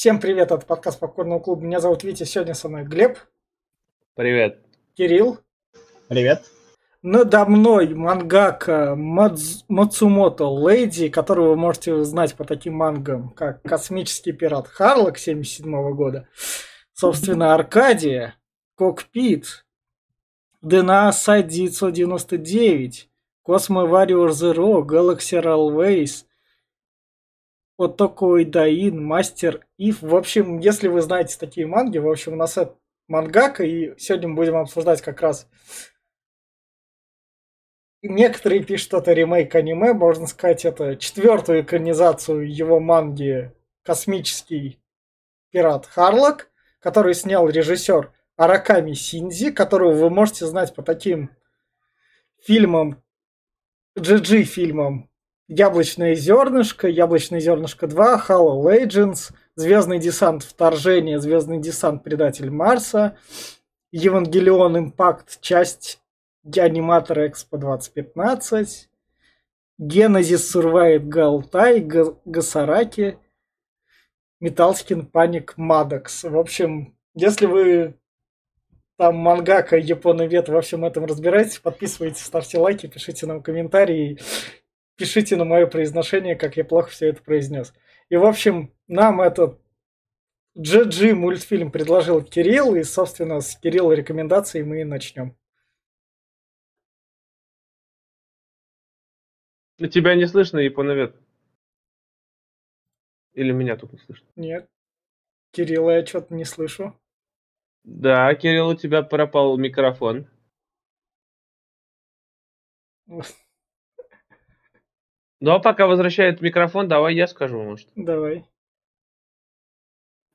Всем привет, это подкаст Попкорного клуба. Меня зовут Витя, сегодня со мной Глеб. Привет. Кирилл. Привет. Надо мной мангака Мадз... Мацумото Леди, которого вы можете узнать по таким мангам, как «Космический пират Харлок» 77 года, собственно, «Аркадия», «Кокпит», «DNA Сайт 999», «Cosmo Warrior Zero», «Galaxy Railways», вот такой Даин, Мастер Ив. В общем, если вы знаете такие манги, в общем, у нас это мангака, и сегодня мы будем обсуждать как раз Некоторые пишут это ремейк аниме, можно сказать, это четвертую экранизацию его манги «Космический пират Харлок», который снял режиссер Араками Синзи, которого вы можете знать по таким фильмам, GG фильмам «Яблочное зернышко», «Яблочное зернышко 2», «Hollow Legends», «Звездный десант Вторжение», «Звездный десант Предатель Марса», «Евангелион Импакт. Часть аниматор Экспо 2015, Genesis Survived Галтай, Гасараки, Металскин Паник Мадокс. В общем, если вы там мангака, японовед во всем этом разбираетесь, подписывайтесь, ставьте лайки, пишите нам комментарии, пишите на мое произношение, как я плохо все это произнес. И, в общем, нам этот GG мультфильм предложил Кирилл, и, собственно, с Кирилла рекомендацией мы и начнем. Тебя не слышно, Японовед? Или меня тут не слышно? Нет. Кирилла я что-то не слышу. Да, Кирилл, у тебя пропал микрофон. Ну а пока возвращает микрофон, давай я скажу, может. Давай.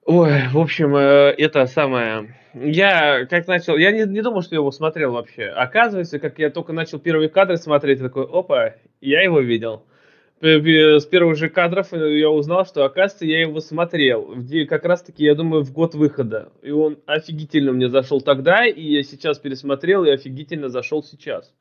Ой, в общем, э, это самое... Я как начал... Я не, не думал, что я его смотрел вообще. Оказывается, как я только начал первые кадры смотреть, я такой, опа, я его видел. С первых же кадров э, я узнал, что, оказывается, я его смотрел. Как раз-таки, я думаю, в год выхода. И он офигительно мне зашел тогда, и я сейчас пересмотрел, и офигительно зашел сейчас.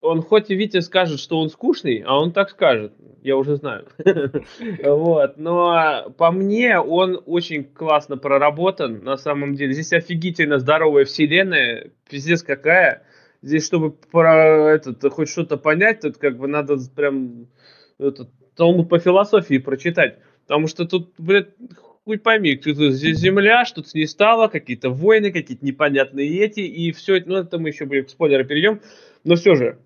Он хоть и Витя скажет, что он скучный, а он так скажет, я уже знаю. вот, но по мне он очень классно проработан, на самом деле. Здесь офигительно здоровая вселенная, пиздец какая. Здесь, чтобы про этот, хоть что-то понять, тут как бы надо прям этот, Талмуд по философии прочитать. Потому что тут, блядь, хуй пойми, здесь земля, что-то ней стало, какие-то войны, какие-то непонятные эти, и все это, ну это мы еще, блин, к спойлеру перейдем. Но все же,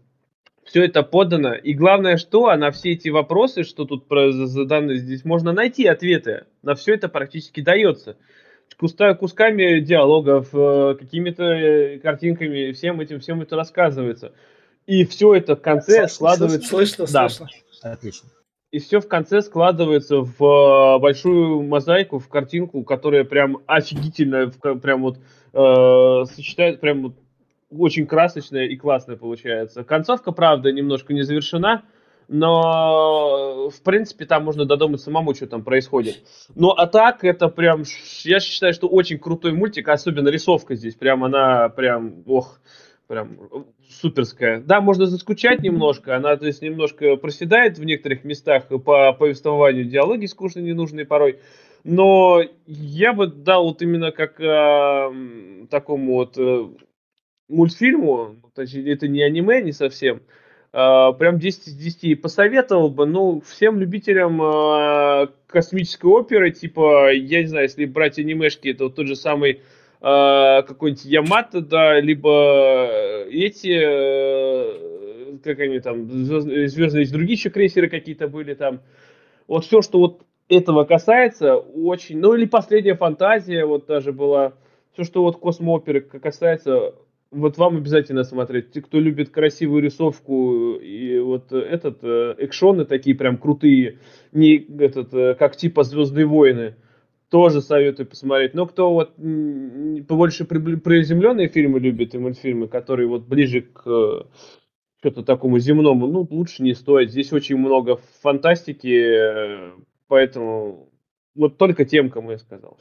все это подано. И главное, что а на все эти вопросы, что тут заданы, здесь можно найти ответы. На все это практически дается. Куста, кусками диалогов, э, какими-то э, картинками, всем этим, всем это рассказывается. И все это в конце слышно, складывается... Слышно, да. слышно. Отлично. И все в конце складывается в э, большую мозаику, в картинку, которая прям офигительно, прям вот э, сочетает, прям вот очень красочная и классная получается. Концовка, правда, немножко не завершена, но в принципе там можно додумать самому, что там происходит. Но а так это прям, я считаю, что очень крутой мультик, особенно рисовка здесь, прям она прям, ох, прям суперская. Да, можно заскучать немножко, она то есть немножко проседает в некоторых местах по повествованию, диалоги скучные, ненужные порой. Но я бы дал вот именно как э, такому вот э, мультфильму, точнее, это не аниме, не совсем, Uh, прям 10 из 10 посоветовал бы, ну, всем любителям uh, космической оперы, типа, я не знаю, если брать анимешки, это вот тот же самый uh, какой-нибудь Ямато, да, либо эти, как они там, звездные, звездные другие еще крейсеры какие-то были там. Вот все, что вот этого касается, очень, ну, или последняя фантазия, вот даже была, все, что вот космооперы касается, вот вам обязательно смотреть. Те, кто любит красивую рисовку и вот этот э, экшоны такие прям крутые, не этот э, как типа Звездные войны, тоже советую посмотреть. Но кто вот побольше приземленные фильмы любит и мультфильмы, которые вот ближе к э, что-то такому земному, ну лучше не стоит. Здесь очень много фантастики, поэтому вот только тем, кому я сказал.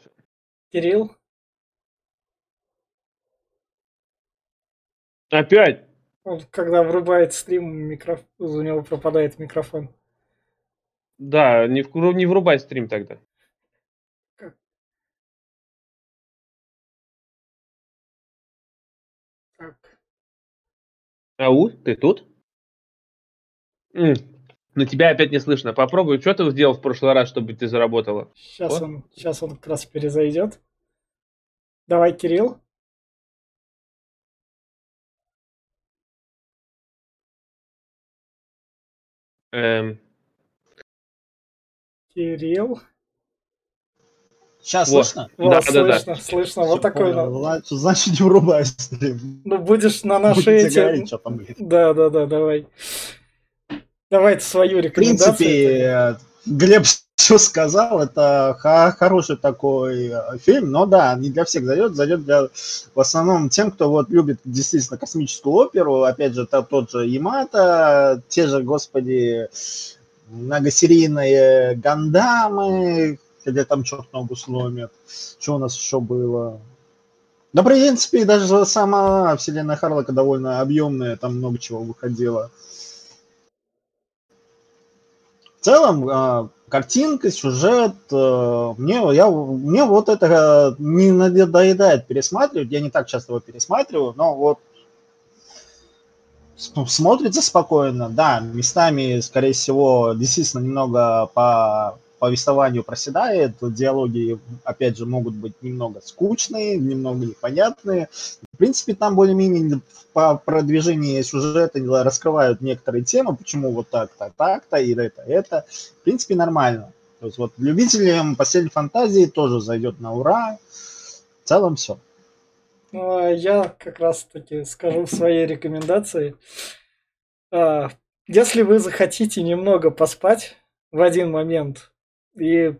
Кирилл? Опять? Он, когда врубает стрим, микроф... у него пропадает микрофон. Да, не, в, не врубай стрим тогда. Так. Ау, ты тут? М, Но тебя опять не слышно. Попробуй, что ты сделал в прошлый раз, чтобы ты заработала? Сейчас О. он, сейчас он как раз перезайдет. Давай, Кирилл. Эм, Кирилл. Сейчас Вот. слышно? Вот, Да, да, да. слышно, слышно. Вот такой. понял. Значит, не врубай стрим. Ну, будешь на наши Будете эти... говорить, что там, блин. Да, да, да, давай. Давай свою В рекомендацию. принципе, э, Глеб все сказал, это хо- хороший такой э, фильм, но да, не для всех зайдет, зайдет для в основном тем, кто вот любит действительно космическую оперу, опять же, тот же Ямато, те же, господи, многосерийные Гандамы, где там черт ногу сломит, что у нас еще было. Да, в принципе, даже сама вселенная Харлока довольно объемная, там много чего выходило. В целом, а, картинка, сюжет, э, мне, я, мне вот это э, не надоедает пересматривать, я не так часто его пересматриваю, но вот смотрится спокойно, да, местами, скорее всего, действительно немного по повествованию проседает, диалоги, опять же, могут быть немного скучные, немного непонятные. В принципе, там более-менее по продвижении сюжета раскрывают некоторые темы, почему вот так-то, так-то, и это, это. В принципе, нормально. То есть вот любителям последней фантазии тоже зайдет на ура. В целом все. А я как раз-таки скажу в своей рекомендации. А, Если вы захотите немного поспать в один момент и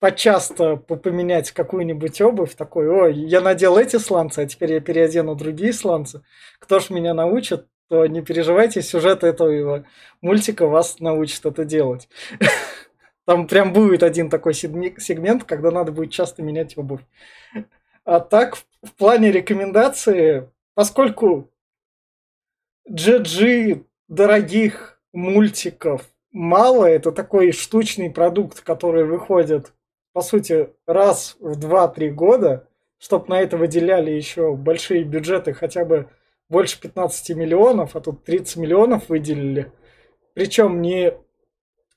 почасто поменять какую-нибудь обувь, такой, ой, я надел эти сланцы, а теперь я переодену другие сланцы, кто ж меня научит, то не переживайте, сюжет этого мультика вас научит это делать. Там прям будет один такой сегмент, когда надо будет часто менять обувь. А так, в плане рекомендации, поскольку GG дорогих мультиков мало, это такой штучный продукт, который выходит, по сути, раз в 2-3 года, чтобы на это выделяли еще большие бюджеты, хотя бы больше 15 миллионов, а тут 30 миллионов выделили. Причем не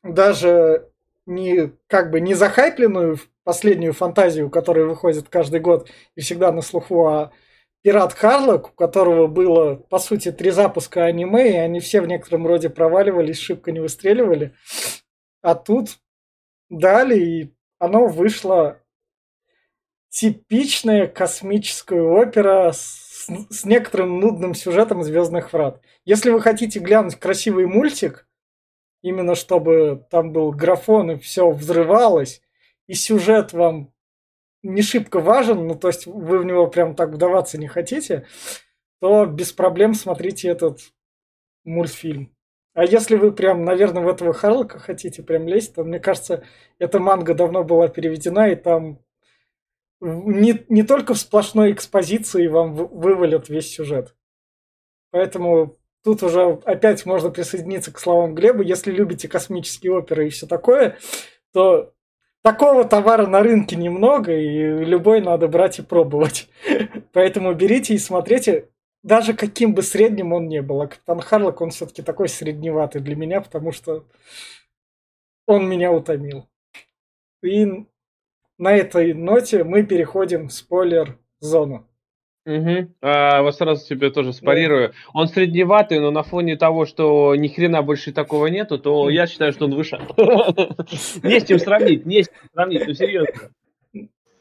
даже не как бы не захайпленную последнюю фантазию, которая выходит каждый год и всегда на слуху, а Пират Харлок, у которого было, по сути, три запуска аниме, и они все в некотором роде проваливались, шибко не выстреливали. А тут дали, и оно вышло типичная космическая опера с, с некоторым нудным сюжетом Звездных врат. Если вы хотите глянуть красивый мультик, именно чтобы там был графон и все взрывалось, и сюжет вам не шибко важен, ну то есть вы в него прям так вдаваться не хотите, то без проблем смотрите этот мультфильм. А если вы прям, наверное, в этого Харлока хотите прям лезть, то мне кажется, эта манга давно была переведена, и там не, не только в сплошной экспозиции вам вы- вывалят весь сюжет. Поэтому тут уже опять можно присоединиться к словам Глеба. Если любите космические оперы и все такое, то такого товара на рынке немного, и любой надо брать и пробовать. Поэтому берите и смотрите, даже каким бы средним он не был. А Капитан Харлок, он все-таки такой средневатый для меня, потому что он меня утомил. И на этой ноте мы переходим в спойлер-зону. Угу. А, вот сразу тебе тоже спарирую. Он средневатый, но на фоне того, что ни хрена больше такого нету, то я считаю, что он выше. Не с чем сравнить, не с чем сравнить, ну серьезно.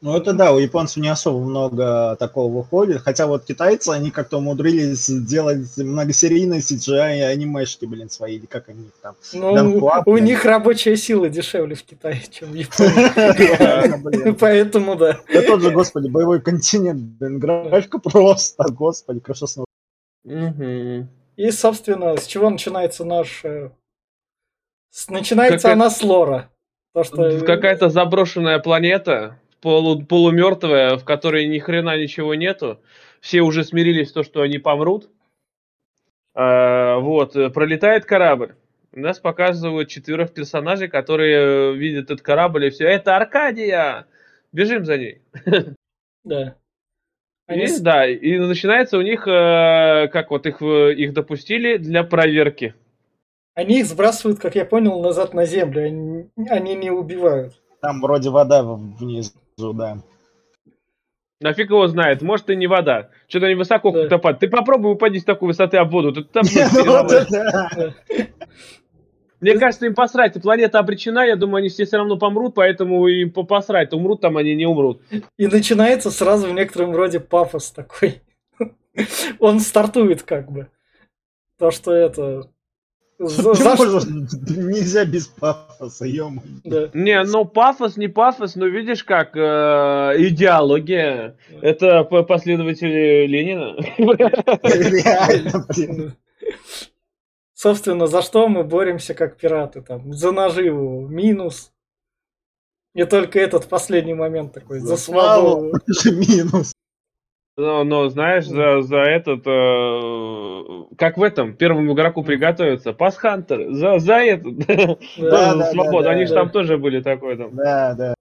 Ну это да, у японцев не особо много такого выходит, хотя вот китайцы, они как-то умудрились сделать многосерийные CGI анимешки, блин, свои, или как они их там. Ну, у блин. них рабочая сила дешевле в Китае, чем в Японии. Поэтому да. Да тот же, господи, боевой континент, блин, графика просто, господи, крышесносная. Мгм. И, собственно, с чего начинается наш... э, Начинается она с лора. То, что... Какая-то заброшенная планета, полу, полумертвая, в которой ни хрена ничего нету. Все уже смирились с то, что они помрут. А, вот, э, пролетает корабль. У нас показывают четверых персонажей, которые э, видят этот корабль и все. Это Аркадия! Бежим за ней. Да. И, Они с- да, и начинается у них, э, как вот их, их допустили для проверки. Они их сбрасывают, как я понял, назад на землю. Они, они не убивают. Там вроде вода в- внизу, да. Нафиг его знает, может и не вода. Что-то они высоко Да. как-то падают. Ты попробуй упади с такой высоты об воду. Ты там Мне кажется, им посрать. Планета обречена, я думаю, они все все равно помрут, поэтому им по- посрать. Умрут там, они не умрут. И начинается сразу в некотором роде пафос такой. Он стартует как бы. То, что это... за- за- Нельзя без пафоса, ё да. Не, ну пафос, не пафос, но видишь как, э, идеология. Это последователи Ленина. Реально, блин. Собственно, за что мы боремся как пираты там? За наживу минус. И только этот последний момент такой, за свободу. Минус. Но, но знаешь, за, за этот, э, как в этом, первому игроку приготовиться, пасхантер, за, за этот, Да, за да, свободу, да, они же там тоже были такой там. Да, да.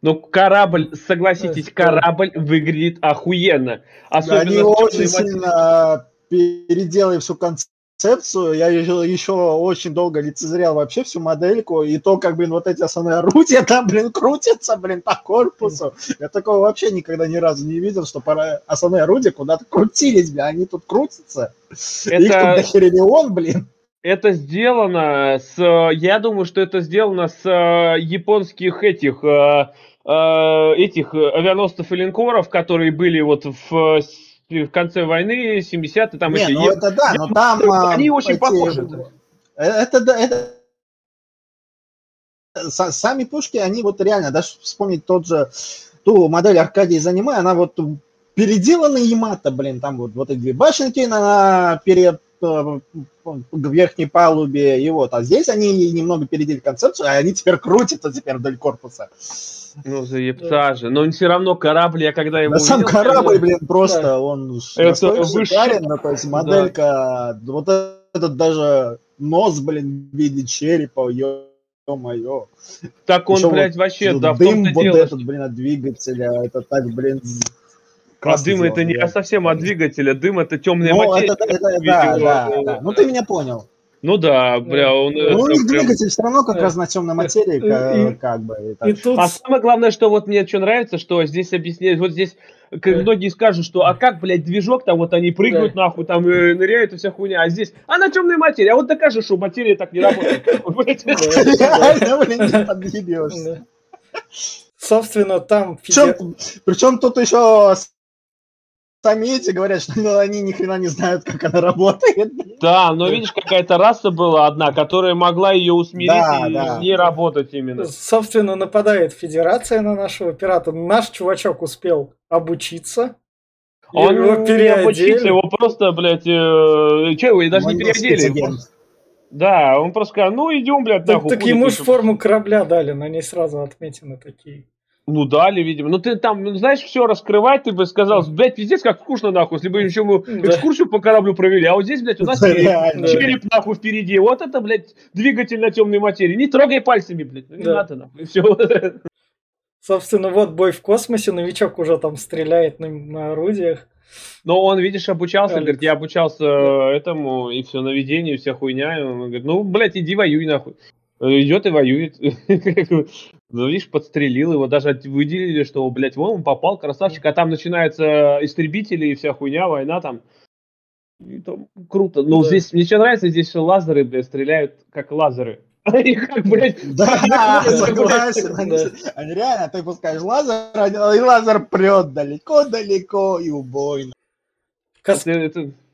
Ну, корабль, согласитесь, Да. корабль выглядит охуенно. Особенно Они очень сильно переделали всю концепцию. Я еще, еще очень долго лицезрел вообще всю модельку. И то, как, блин, вот эти основные орудия там, блин, крутятся, блин, по корпусу. Я такого вообще никогда ни разу не видел, что пора... основные орудия куда-то крутились, блин. Они тут крутятся. Их тут Это, дохериллион, блин. это сделано с... Я думаю, что это сделано с э, японских этих... э, э, этих авианосцев и линкоров, которые были вот в, в конце войны, 70-е, там Не, эти... ну это да, но там... а, Они очень эти- похожи. Это да, это Са- сами пушки, они вот реально, даже вспомнить тот же, ту модель Аркадии из аниме, она вот переделанная Ямато, блин, там вот, вот эти две башенки на перед к верхней палубе, и вот, а здесь они немного переделали концепцию, а они теперь крутятся теперь вдоль корпуса. Ну, заебца же. Но все равно корабль, я когда его Да сам корабль, я- блин, просто он ж Это высший- шикарен, ну, то есть моделька, вот этот даже нос, блин, в виде черепа, ё-моё. Так он, Ещё блядь, вот вообще, да, в дым том-то вот дело, этот, блин, от двигателя, это так, блин, А дым это не сделано, совсем от двигателя, дым это темная Ну, материя. это, это- я да, да, э, да. Ну, ты меня понял. Ну да, бля, он... Ну, это Ну, у них прям- двигатель все равно как Да. раз на темной материи, И- ка- и- как бы. и. И тут... А самое главное, что вот мне что нравится, что здесь объясняют, вот здесь как Да. многие скажут, что а как, блядь, движок, там вот они прыгают нахуй, там э, ныряют и вся хуйня, а здесь, а на темной материи, а вот докажешь, что материя так не работает. Да. Собственно, там... Причем тут еще сами эти говорят, что ну, они ни хрена не знают, как она работает. Да, но видишь, какая-то раса была одна, которая могла ее усмирить Да, и да. с ней работать именно. Собственно, нападает Федерация на нашего пирата. Наш чувачок успел обучиться. Он Его не переодели. обучился, его просто, блядь, э, че, его даже Он не переодели. Да, он просто сказал, ну идем, блядь, Так, нахуй. так хули ему ты ж тут?» форму корабля дали, на ней сразу отметины такие. Ну дали, видимо. Ну ты там, ну, знаешь, все раскрывать, ты бы сказал, блядь, пиздец, как скучно, нахуй, если бы еще мы экскурсию по кораблю провели, а вот здесь, блядь, у нас череп, нахуй, впереди. Вот это, блядь, двигатель на темной материи. Не трогай пальцами, блядь, ну не Да. надо, нахуй, все. Собственно, вот бой в космосе, новичок уже там стреляет на, на орудиях. Но он, видишь, обучался, Алекс. говорит, я обучался этому, и все, наведению, вся хуйня. И он говорит, ну, блядь, иди воюй, нахуй. Идет и воюет. Ну, видишь, подстрелил его, даже выделили, что, блядь, вон он попал, красавчик, а там начинаются истребители и вся хуйня, война там. И там круто. Ну, Да. здесь, мне что нравится, здесь все лазеры, блядь, стреляют как лазеры. Они как, блядь, Да, согласен. Они, реально, ты пускаешь лазер, а- и лазер прет далеко-далеко и убойно.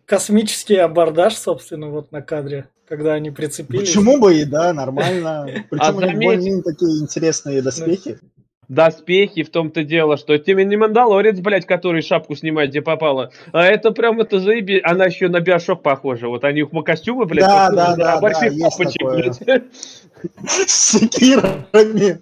Космический абордаж, собственно, вот на кадре, когда они прицепились. Почему бы и да, нормально. Причем у них заметь- более-менее такие интересные доспехи. доспехи, в том-то дело, что тебе не мандалорец, блядь, который шапку снимает, где попало. А это прям, это заеби... Она еще на биошок похожа. Вот они их костюмы, блядь, Да, похожи да, на да, больших да, папочек, блядь. С секирами.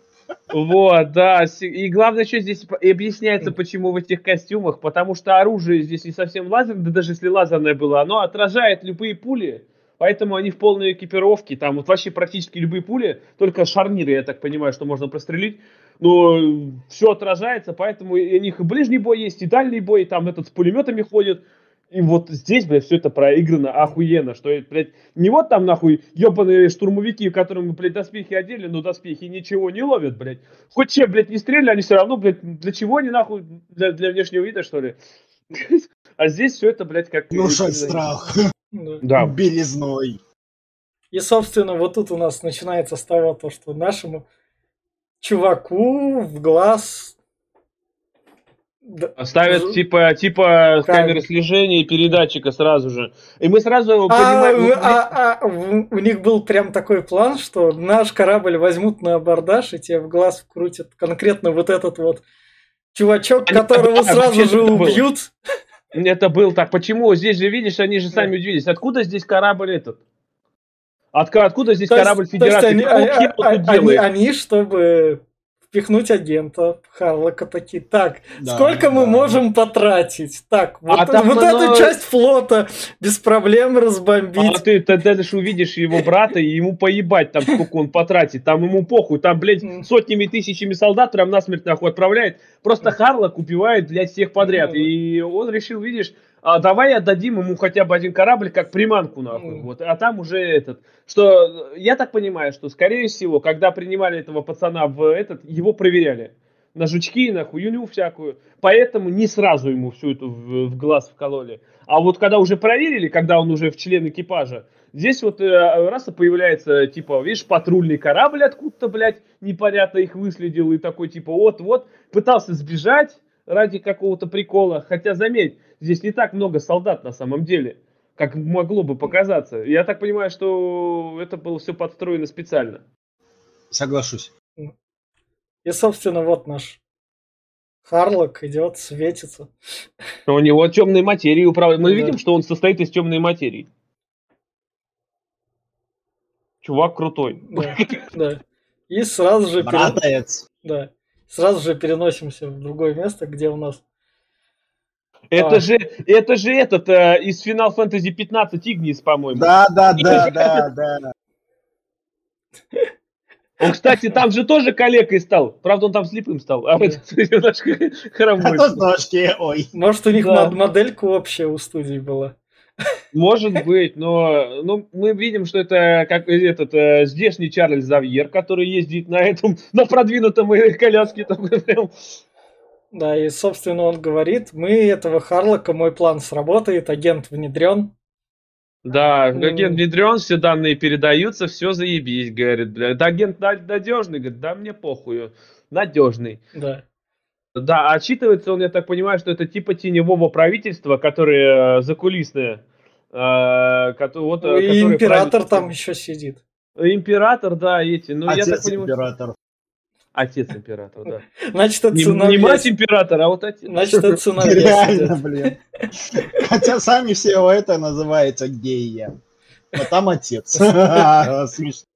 Вот, да. И главное, что здесь объясняется, почему в этих костюмах, потому что оружие здесь не совсем лазерное, да даже если лазерное было, оно отражает любые пули, поэтому они в полной экипировке, там вот вообще практически любые пули, только шарниры, я так понимаю, что можно прострелить, но все отражается, поэтому у них и ближний бой есть, и дальний бой, там этот с пулеметами ходит, и вот здесь, блядь, все это проиграно охуенно, что, блядь, не вот там, нахуй, ебаные штурмовики, которым, блядь, доспехи одели, но доспехи ничего не ловят, блядь. Хоть чем, блядь, не стреляли, они все равно, блядь, для чего они, нахуй, для, для внешнего вида, что ли? А здесь все это, блядь, как... Внушать страх. Да. Белизной. И, собственно, вот тут у нас начинается с того, то, что нашему чуваку в глаз Ставят Ж... типа, типа как? камеры слежения и передатчика сразу же. И мы сразу а, понимаем... А, а, у них был прям такой план, что наш корабль возьмут на абордаж и тебе в глаз вкрутят конкретно вот этот вот чувачок, они, которого а, сразу же убьют. Был. Это был так. Почему? Здесь же, видишь, они же сами удивились. Откуда здесь корабль этот? От, откуда здесь то корабль есть, Федерации? То есть они, они, они, они, чтобы впихнуть агента Харлока такие. Так, да, сколько мы можем потратить? Так, вот, а вот оно... эту часть флота без проблем разбомбить. А ты тогда лишь увидишь его брата и ему поебать там, сколько он потратит. Там ему похуй. Там, блядь, сотнями тысячами солдат прям насмерть нахуй отправляет. Просто Харлок убивает, блядь, всех подряд. И он решил, видишь, а давай отдадим ему хотя бы один корабль как приманку нахуй. Mm. Вот, а там уже этот. Что я так понимаю, что скорее всего, когда принимали этого пацана в этот, его проверяли. На жучки, на хуйню всякую. Поэтому не сразу ему всю эту в, в глаз вкололи. А вот когда уже проверили, когда он уже в член экипажа, здесь вот э, раз и появляется, типа, видишь, патрульный корабль откуда-то, блядь, непонятно их выследил, и такой, типа, вот-вот, пытался сбежать ради какого-то прикола. Хотя, заметь, здесь не так много солдат на самом деле, как могло бы показаться. Я так понимаю, что это было все подстроено специально. Соглашусь. И, собственно, вот наш Харлок идет, светится. У него темной материи управляет. Мы да. видим, что он состоит из темной материи. Чувак крутой. Да, да. И сразу же... Братец. Да. Сразу же переносимся в другое место, где у нас это же, это же этот э, из Final Fantasy 15 Игнис, по-моему. Да, да, да, да, да. Он, кстати, там же тоже калекой стал. Правда, он там слепым стал. А этот немножко хромой. А ножки, ой. Может, у них да. моделька общая у студии была. Может быть, но ну, мы видим, что это как этот э, здешний Чарльз Завьер, который ездит на этом, на продвинутом коляске. Такой прям да, и, собственно, он говорит, мы этого Харлока, мой план сработает, агент внедрен. Да, агент внедрен, все данные передаются, все заебись, говорит, бля. Это агент надежный, говорит, да мне похуй, надежный. Да. Да, отчитывается он, я так понимаю, что это типа теневого правительства, которое э, закулисное. Э, вот, э, и император правит... там еще сидит. Император, да, эти. Ну, Отец я так понимаю, император. Отец императора, да. Значит, это не, не мать императора, а вот отец. Значит, это сыновья. Реально, блин. Хотя сами все его это называется гея. А там отец. Смешно.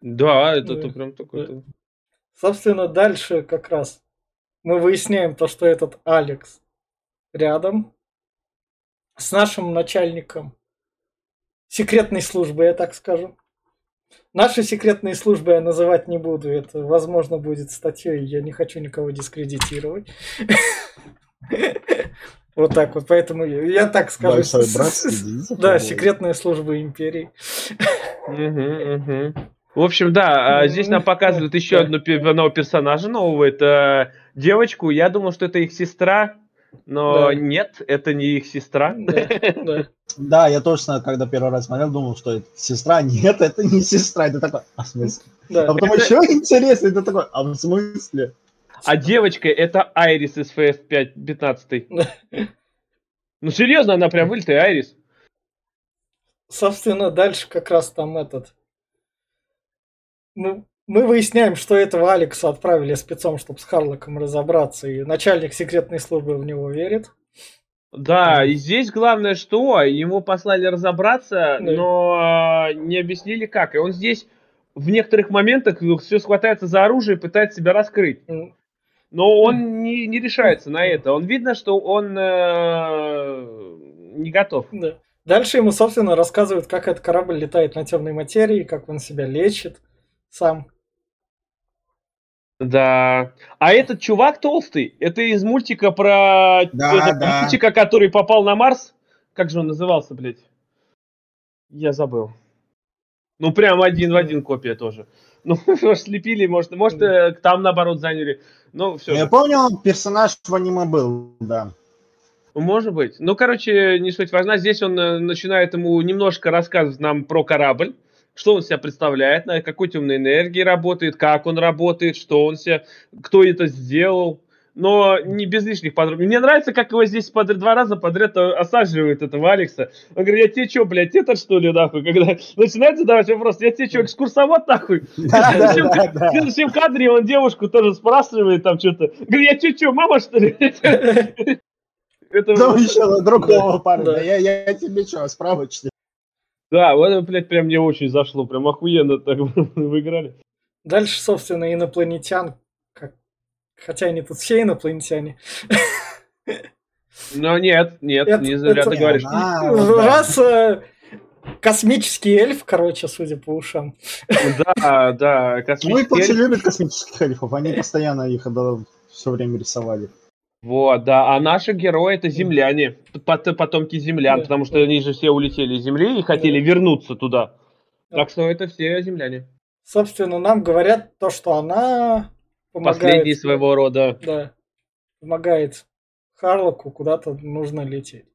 Да, это прям такой. Собственно, дальше как раз мы выясняем то, что этот Алекс рядом с нашим начальником секретной службы, я так скажу. Наши секретные службы я называть не буду. Это, возможно, будет статьей. Я не хочу никого дискредитировать. Вот так вот. Поэтому я так скажу. Да, секретные службы империи. В общем, да, а здесь нам показывают еще одного персонажа нового. Это девочку. Я думал, что это их сестра. Но нет, это не их сестра. Да, да. Да, я точно, когда первый раз смотрел, думал, что это сестра. Нет, это не сестра. Это такой, а в смысле? Да. А потом это... еще интересно, это такой, а в смысле? А девочка это Айрис из FF5 15. Ну серьезно, она прям вылитая Айрис. Собственно, дальше как раз там этот... Ну, мы выясняем, что этого Алекса отправили спецом, чтобы с Харлоком разобраться, и начальник секретной службы в него верит. Да, и здесь главное что, ему послали разобраться, но не объяснили как. И он здесь в некоторых моментах все схватается за оружие и пытается себя раскрыть. Но он не, не решается на это. Он видно, что он э, не готов. Да. Дальше ему, собственно, рассказывают, как этот корабль летает на темной материи, как он себя лечит сам. Да. А этот чувак толстый, это из мультика про... Да, да. Мультика, который попал на Марс. Как же он назывался, блядь? Я забыл. Ну, прям один в один копия тоже. Ну, может, слепили, может, может, э, там наоборот заняли. Ну, все. Я помню, персонаж в аниме был, да. Может быть. Ну, короче, не суть важна. Здесь он э, начинает ему немножко рассказывать нам про корабль, что он себя представляет, на какой темной энергии работает, как он работает, что он себя, кто это сделал. Но не без лишних подробностей. Мне нравится, как его здесь подряд, два раза подряд осаживают этого Алекса. Он говорит, я тебе что, блядь, этот что ли, нахуй? Когда начинает задавать вопрос, я тебе что, экскурсовод, нахуй? В следующем- кадре он девушку тоже спрашивает там что-то. Говорит, я что, что, мама, что ли? Это Потом еще другого парня. я тебе что, справочник? Да, вот это, блядь, прям мне очень зашло. Прям охуенно так вы играли. Дальше, собственно, инопланетян, как... хотя они тут все инопланетяне. Но нет, нет, Это- не зря это- ты говоришь. А. Раз э, космический эльф, короче, судя по ушам. Да, да, Ну и космический эльф. любит космических эльфов, они постоянно их все время рисовали. Вот, да. А наши герои это земляне, пот- потомки землян, потому что они же все улетели из Земли и хотели вернуться туда. Да. Так что это все земляне. Собственно, нам говорят то, что она помогает... Последний своего рода. Да. Помогает Харлоку, куда-то нужно лететь.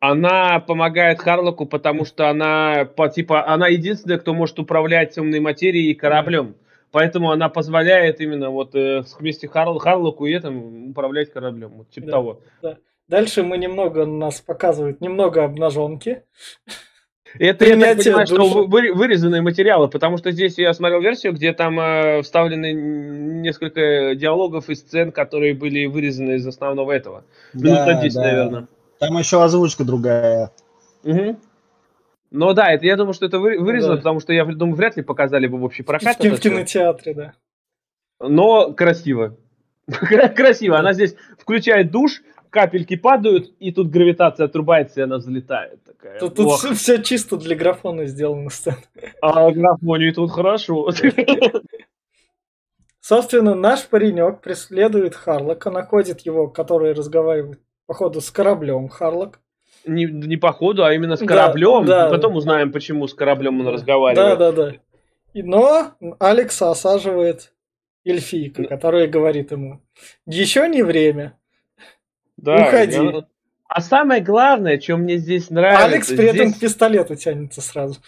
Она помогает Харлоку, потому что она, по, типа, она единственная, кто может управлять темной материей и кораблем. Поэтому она позволяет именно вот э, вместе Харл, Харлоку и этим управлять кораблем. Вот, типа Да. того. Дальше мы немного, нас показывают немного обнаженки. Это, я так понимаю, что вы- вы- вырезанные материалы, потому что здесь я смотрел версию, где там э, вставлены несколько диалогов и сцен, которые были вырезаны из основного этого. Минут на Да, 10, да. наверное. Там еще озвучка другая. Мгм. Но да, это, я думаю, что это вы- вырезано, Да. потому что я думаю, вряд ли показали бы в общий В, прокат. в всё. кинотеатре, да. Но красиво. Красиво. Она здесь включает душ, капельки падают, и тут гравитация отрубается, и она взлетает. Такая. Тут, тут Ох, все, чисто для графона сделано а графоний тут хорошо. Собственно, наш паренек преследует Харлока, находит его, который разговаривает, походу, с кораблем Харлок. Не, не по ходу, а именно с Да, кораблем. да. Потом узнаем, почему с кораблем он Да, разговаривает. да, да. И, но Алекса осаживает эльфийка, которая говорит ему, еще не время. Да, Уходи. я- А самое главное, что мне здесь нравится... Алекс при этом здесь- к пистолету тянется сразу.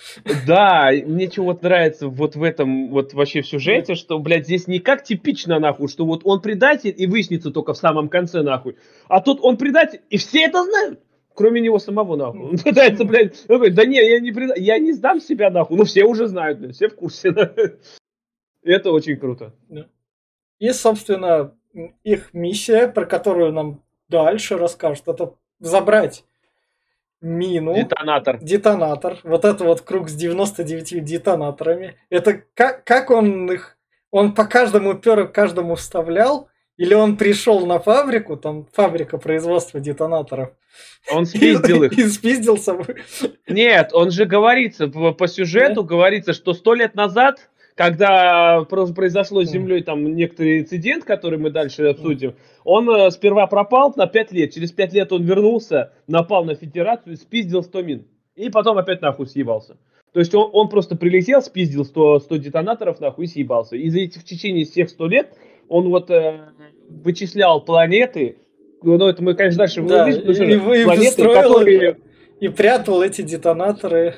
Да, мне что вот нравится вот в этом, вот вообще в сюжете, что, блядь, здесь не как типично, нахуй, что вот он предатель и выяснится только в самом конце, нахуй. А тут он предатель, и все это знают. Кроме него самого, нахуй. Он пытается, блядь, он говорит, да не, я не, преда- я не сдам себя, нахуй. Ну, все уже знают, блядь, все в курсе. нахуй. Это очень круто. И, собственно, их миссия, про которую нам дальше расскажут, это забрать мину, Детонатор. детонатор, вот это вот круг с 99 детонаторами. Это как, как он их, он по каждому перу каждому вставлял, или он пришел на фабрику, там фабрика производства детонаторов, Он спиздил их. и спиздил с собой. Нет, он же говорится, по, сюжету говорится, что сто лет назад, когда про- произошло с Землей там некоторый инцидент, который мы дальше обсудим, он э, сперва пропал на 5 лет, через 5 лет он вернулся, напал на Федерацию спиздил 100 мин. И потом опять нахуй съебался. То есть он, он просто прилетел, спиздил 100, 100 детонаторов нахуй съебался. И за эти, в течение всех 100 лет он вот э, вычислял планеты, ну это мы, конечно, дальше Да, вырежем, и- и и планеты, которые... И прятал эти детонаторы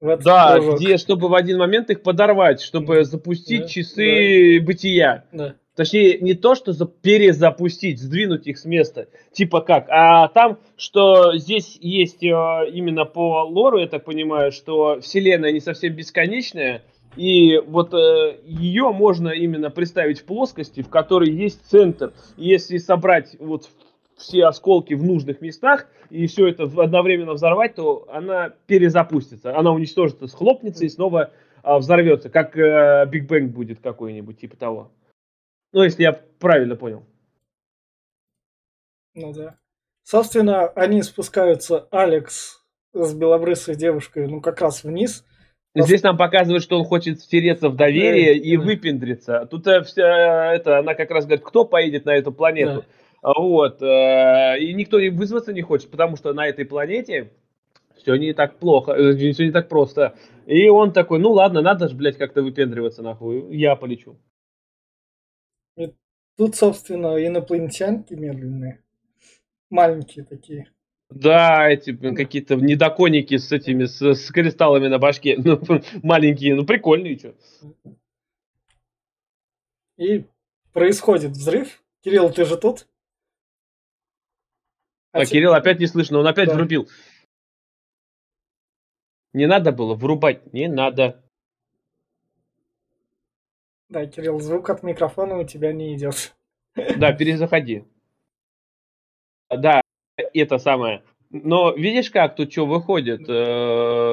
в этот Да, кружок. где, чтобы в один момент их подорвать, чтобы запустить Да, часы бытия. Да. Точнее, не то, что за- перезапустить, сдвинуть их с места. Типа как. А там, что здесь есть э, именно по лору, я так понимаю, что Вселенная не совсем бесконечная. И вот э, ее можно именно представить в плоскости, в которой есть центр. Если собрать вот все осколки в нужных местах и все это одновременно взорвать, то она перезапустится. Она уничтожится, схлопнется и снова а, взорвется, как э, Биг Бэнг будет какой-нибудь, типа того. Ну, если я правильно понял. Ну да. Собственно, они спускаются, Алекс с белобрысой девушкой, ну, как раз вниз. Здесь нам показывают, что он хочет втереться в доверие и выпендриться. Тут э, вся это, она как раз говорит, кто поедет на эту планету. Вот. э, И никто и вызваться не хочет, потому что на этой планете все не так плохо, все не так просто. И он такой, ну ладно, надо же, блядь, как-то выпендриваться, нахуй. Я полечу. Тут, собственно, инопланетянки медленные. Маленькие такие. Да, эти какие-то недоконники с этими, с, с кристаллами на башке. Ну, маленькие, ну прикольные, что. И происходит взрыв. Кирилл, ты же тут? А, те- Кирилл опять не слышно, он опять Да. врубил. Не надо было врубать, не надо. Да, Кирилл, звук от микрофона у тебя не идет. Да, перезаходи. Да, это самое. Но видишь, как тут что выходит? Э,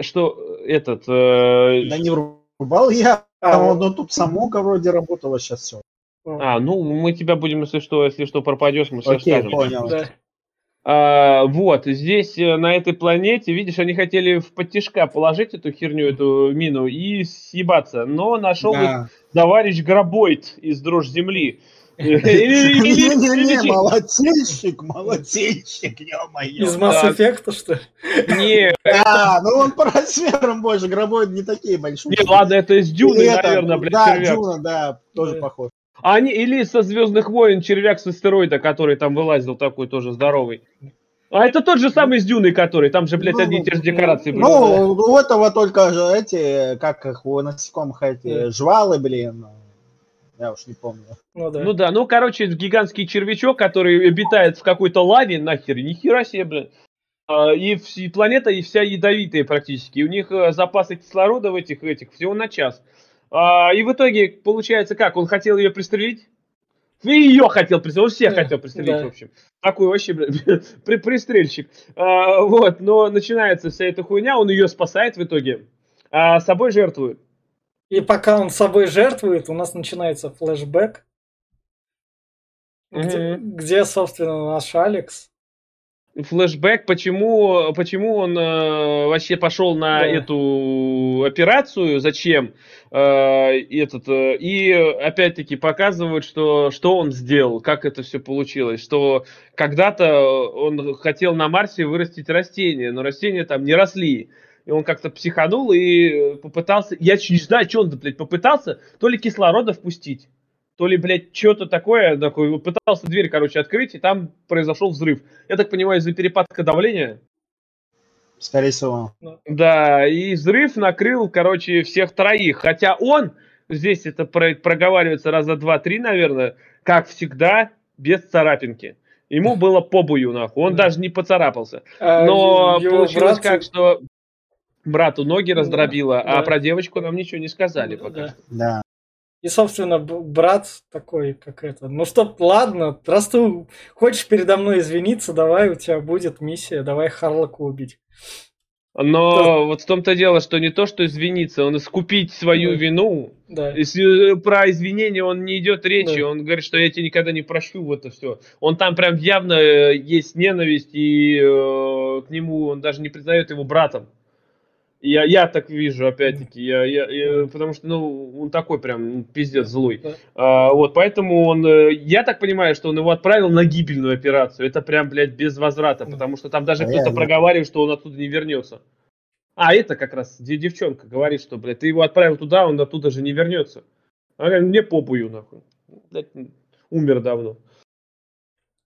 Что этот... э, Да не врубал я. А, вот. ну, тут самука вроде работала сейчас все. А, ну мы тебя будем, если что, если что пропадешь, мы все Окей, скажем. понял. Да. А, вот, здесь, э, на этой планете, видишь, они хотели в подтяжка положить эту херню, эту мину и съебаться, но нашел их Да. товарищ Гробойт из Дрожь Земли. Не-не-не, молотильщик, молотильщик, ё-моё. Из Mass Да. Effect, что ли? Не, Да, ну он по размерам больше, гробой не такие большие. не, ладно, это из Дюны, наверное, блядь, Да. Дюна, да, тоже Да. похож. А Они, или со Звездных войн червяк с астероида, который там вылазил такой тоже здоровый. А это тот же самый из Дюны, который, там же, блядь, Ну, одни и те же декорации были. Ну, у этого только же эти, как их у насекомых эти, Да. жвалы, блин. Я уж не помню. Ну да. Ну да, ну, короче, гигантский червячок, который обитает в какой-то лаве, нахер, ни хера себе, блин. А, И, и планета и вся ядовитая практически. У них э, запасы кислорода в этих, этих всего на час. А, И в итоге, получается как, он хотел ее пристрелить? И ее хотел пристрелить, он всех Да, хотел пристрелить, да. в общем. Такой вообще, блин, при- пристрельщик. А, Вот, но начинается вся эта хуйня, он ее спасает в итоге, а собой жертвует. И пока он собой жертвует, у нас начинается флешбэк, где, Мгм. где, собственно, наш Алекс. флешбэк, почему, почему он э, вообще пошел на Да. эту операцию, зачем, э, этот, э, и опять-таки показывают, что, что он сделал, как это все получилось, что когда-то он хотел на Марсе вырастить растения, но растения там не росли. И он как-то психанул и попытался, я не знаю, что он, блядь, попытался, то ли кислорода впустить, то ли, блядь, что-то такое, такой, пытался дверь, короче, открыть, и там произошел взрыв. Я так понимаю, из-за перепадка давления. Скорее всего. Да, и взрыв накрыл, короче, всех троих. Хотя он, здесь это про- проговаривается раза два-три, наверное, как всегда, без царапинки. Ему было побую, нахуй. Он Да. даже не поцарапался. а Но получилось братцы- как, что брату ноги Да, раздробило, а да. про девочку нам ничего не сказали Да, пока. да. что. Да. И, собственно, брат такой, как это, ну стоп, ладно, раз ты хочешь передо мной извиниться, давай, у тебя будет миссия, давай Харлока убить. Но вот в том-то дело, что не то, что извиниться, он искупить свою Да. вину. Да. Если, э, про извинения он не идет речи, Да. он говорит, что я тебя никогда не прощу в это все. Он там прям явно э, есть ненависть, и э, к нему он даже не признает его братом. Я, я так вижу, опять-таки, я, я, я- потому что, ну, он такой прям ну, пиздец злой. Да. А, вот, поэтому он, э, я так понимаю, что он его отправил на гибельную операцию. Это прям, блядь, без возврата, потому что там даже Реально. кто-то проговаривает, что он оттуда не вернется. А, это как раз де- девчонка говорит, что, блядь, ты его отправил туда, он оттуда же не вернется. Она говорит, мне попую, нахуй. Блядь, умер давно.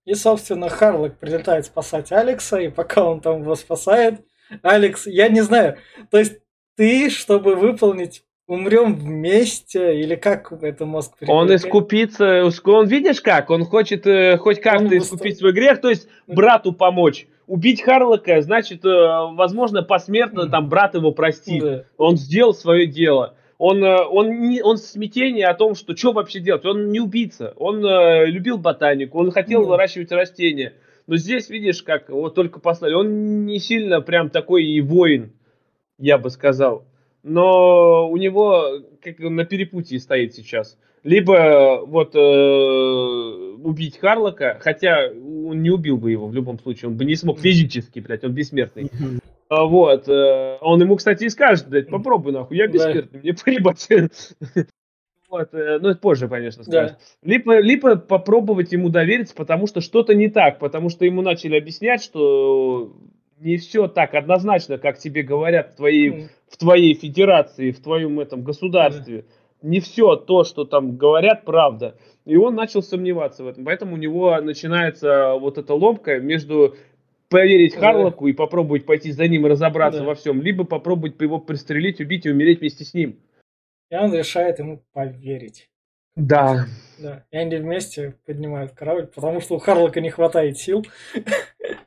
И, собственно, Харлок прилетает спасать Алекса, и пока он там его спасает, Алекс, я не знаю, то есть ты, чтобы выполнить умрем вместе, или как это мозг Он переключает? искупится, он видишь как? Он хочет э, хоть как-то Он искупить свой грех, то есть брату помочь. Убить Харлока, значит, э, возможно, посмертно там брат его простит. Да. Он сделал свое дело. Он, э, он, не, он в смятении о том, что что вообще делать. Он не убийца. Он э, любил ботанику, он хотел Ну. выращивать растения. Но здесь, видишь, как вот только послали. Он не сильно прям такой и воин, я бы сказал. Но у него как он на перепутье стоит сейчас. Либо вот э, убить Харлока, хотя он не убил бы его в любом случае, он бы не смог физически, блядь, он бессмертный. А, Вот. э, Он ему, кстати, и скажет, блядь, попробуй нахуй, я Да. бессмертный, мне поебать. Вот, э, ну это позже, конечно, скажет. Да. Либо, либо попробовать ему довериться, потому что что-то не так, потому что ему начали объяснять, что не все так однозначно, как тебе говорят в твоей, М, в твоей федерации, в твоем этом государстве. Не все то, что там говорят, правда. И он начал сомневаться в этом. Поэтому у него начинается вот эта ломка между поверить Да. Харлоку и попробовать пойти за ним и разобраться Да. во всем, либо попробовать его пристрелить, убить и умереть вместе с ним. И он решает ему поверить. Да. Да. И они вместе поднимают корабль, потому что у Харлока не хватает сил.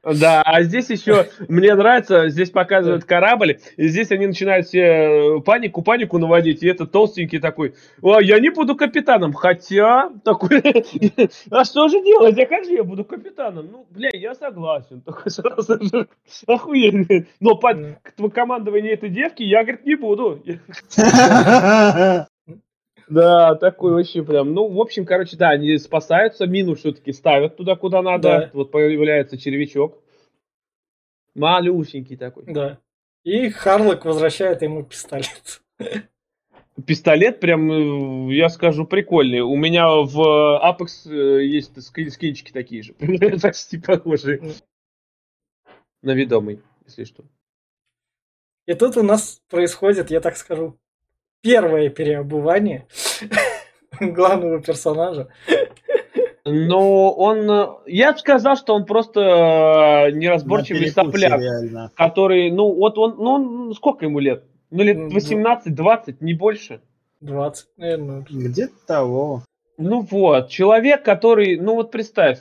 Да, а здесь еще, мне нравится, здесь показывают корабль, и здесь они начинают все панику, панику наводить, и этот толстенький такой, «А, я не буду капитаном, хотя, такой, а что же делать, а как же я буду капитаном? Ну, бля, я согласен, такой сразу же, охуенно, но под командование этой девки я, говорит, не буду. Да, такой вообще прям, ну, в общем, короче, да, они спасаются, мину все-таки ставят туда, куда надо, Да. вот появляется червячок, малюсенький такой. Да. И Харлок возвращает ему пистолет. Пистолет прям, э, я скажу, прикольный. У меня в Apex э, есть скин- скинчики такие же, почти похожие на ведомый, если что. И тут у нас происходит, я так скажу, первое переобувание главного персонажа. Но он, э, я бы сказал, что он просто э, неразборчивый сопляк. реально. который, ну, вот он, ну, он сколько ему лет? Ну, лет Ну, 18-20, не больше. 20, наверное. Где-то того. Ну вот, человек, который, ну вот представь,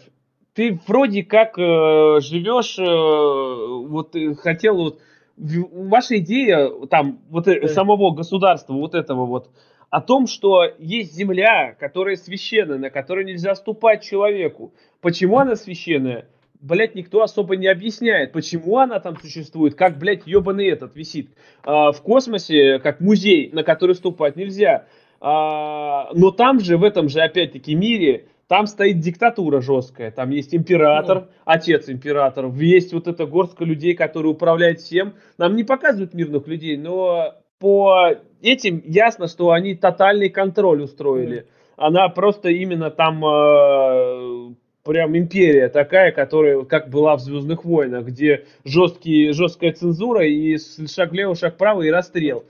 ты вроде как э, живешь, э, вот хотел вот, ваша идея там вот э, самого государства, вот этого вот, о том, что есть земля, которая священная, на которой нельзя ступать человеку. Почему она священная? Блять, никто особо не объясняет, почему она там существует, как, блядь, ебаный этот висит. А, в космосе, как музей, на который ступать нельзя. А, но там же, в этом же, опять-таки, мире, там стоит диктатура жесткая. Там есть император, отец императора, есть вот эта горстка людей, которые управляют всем. Нам не показывают мирных людей, но по этим ясно, что они тотальный контроль устроили. Она просто именно там э, прям империя такая, которая как была в Звездных войнах, где жесткие, жесткая цензура и шаг влево, шаг вправо и расстрел.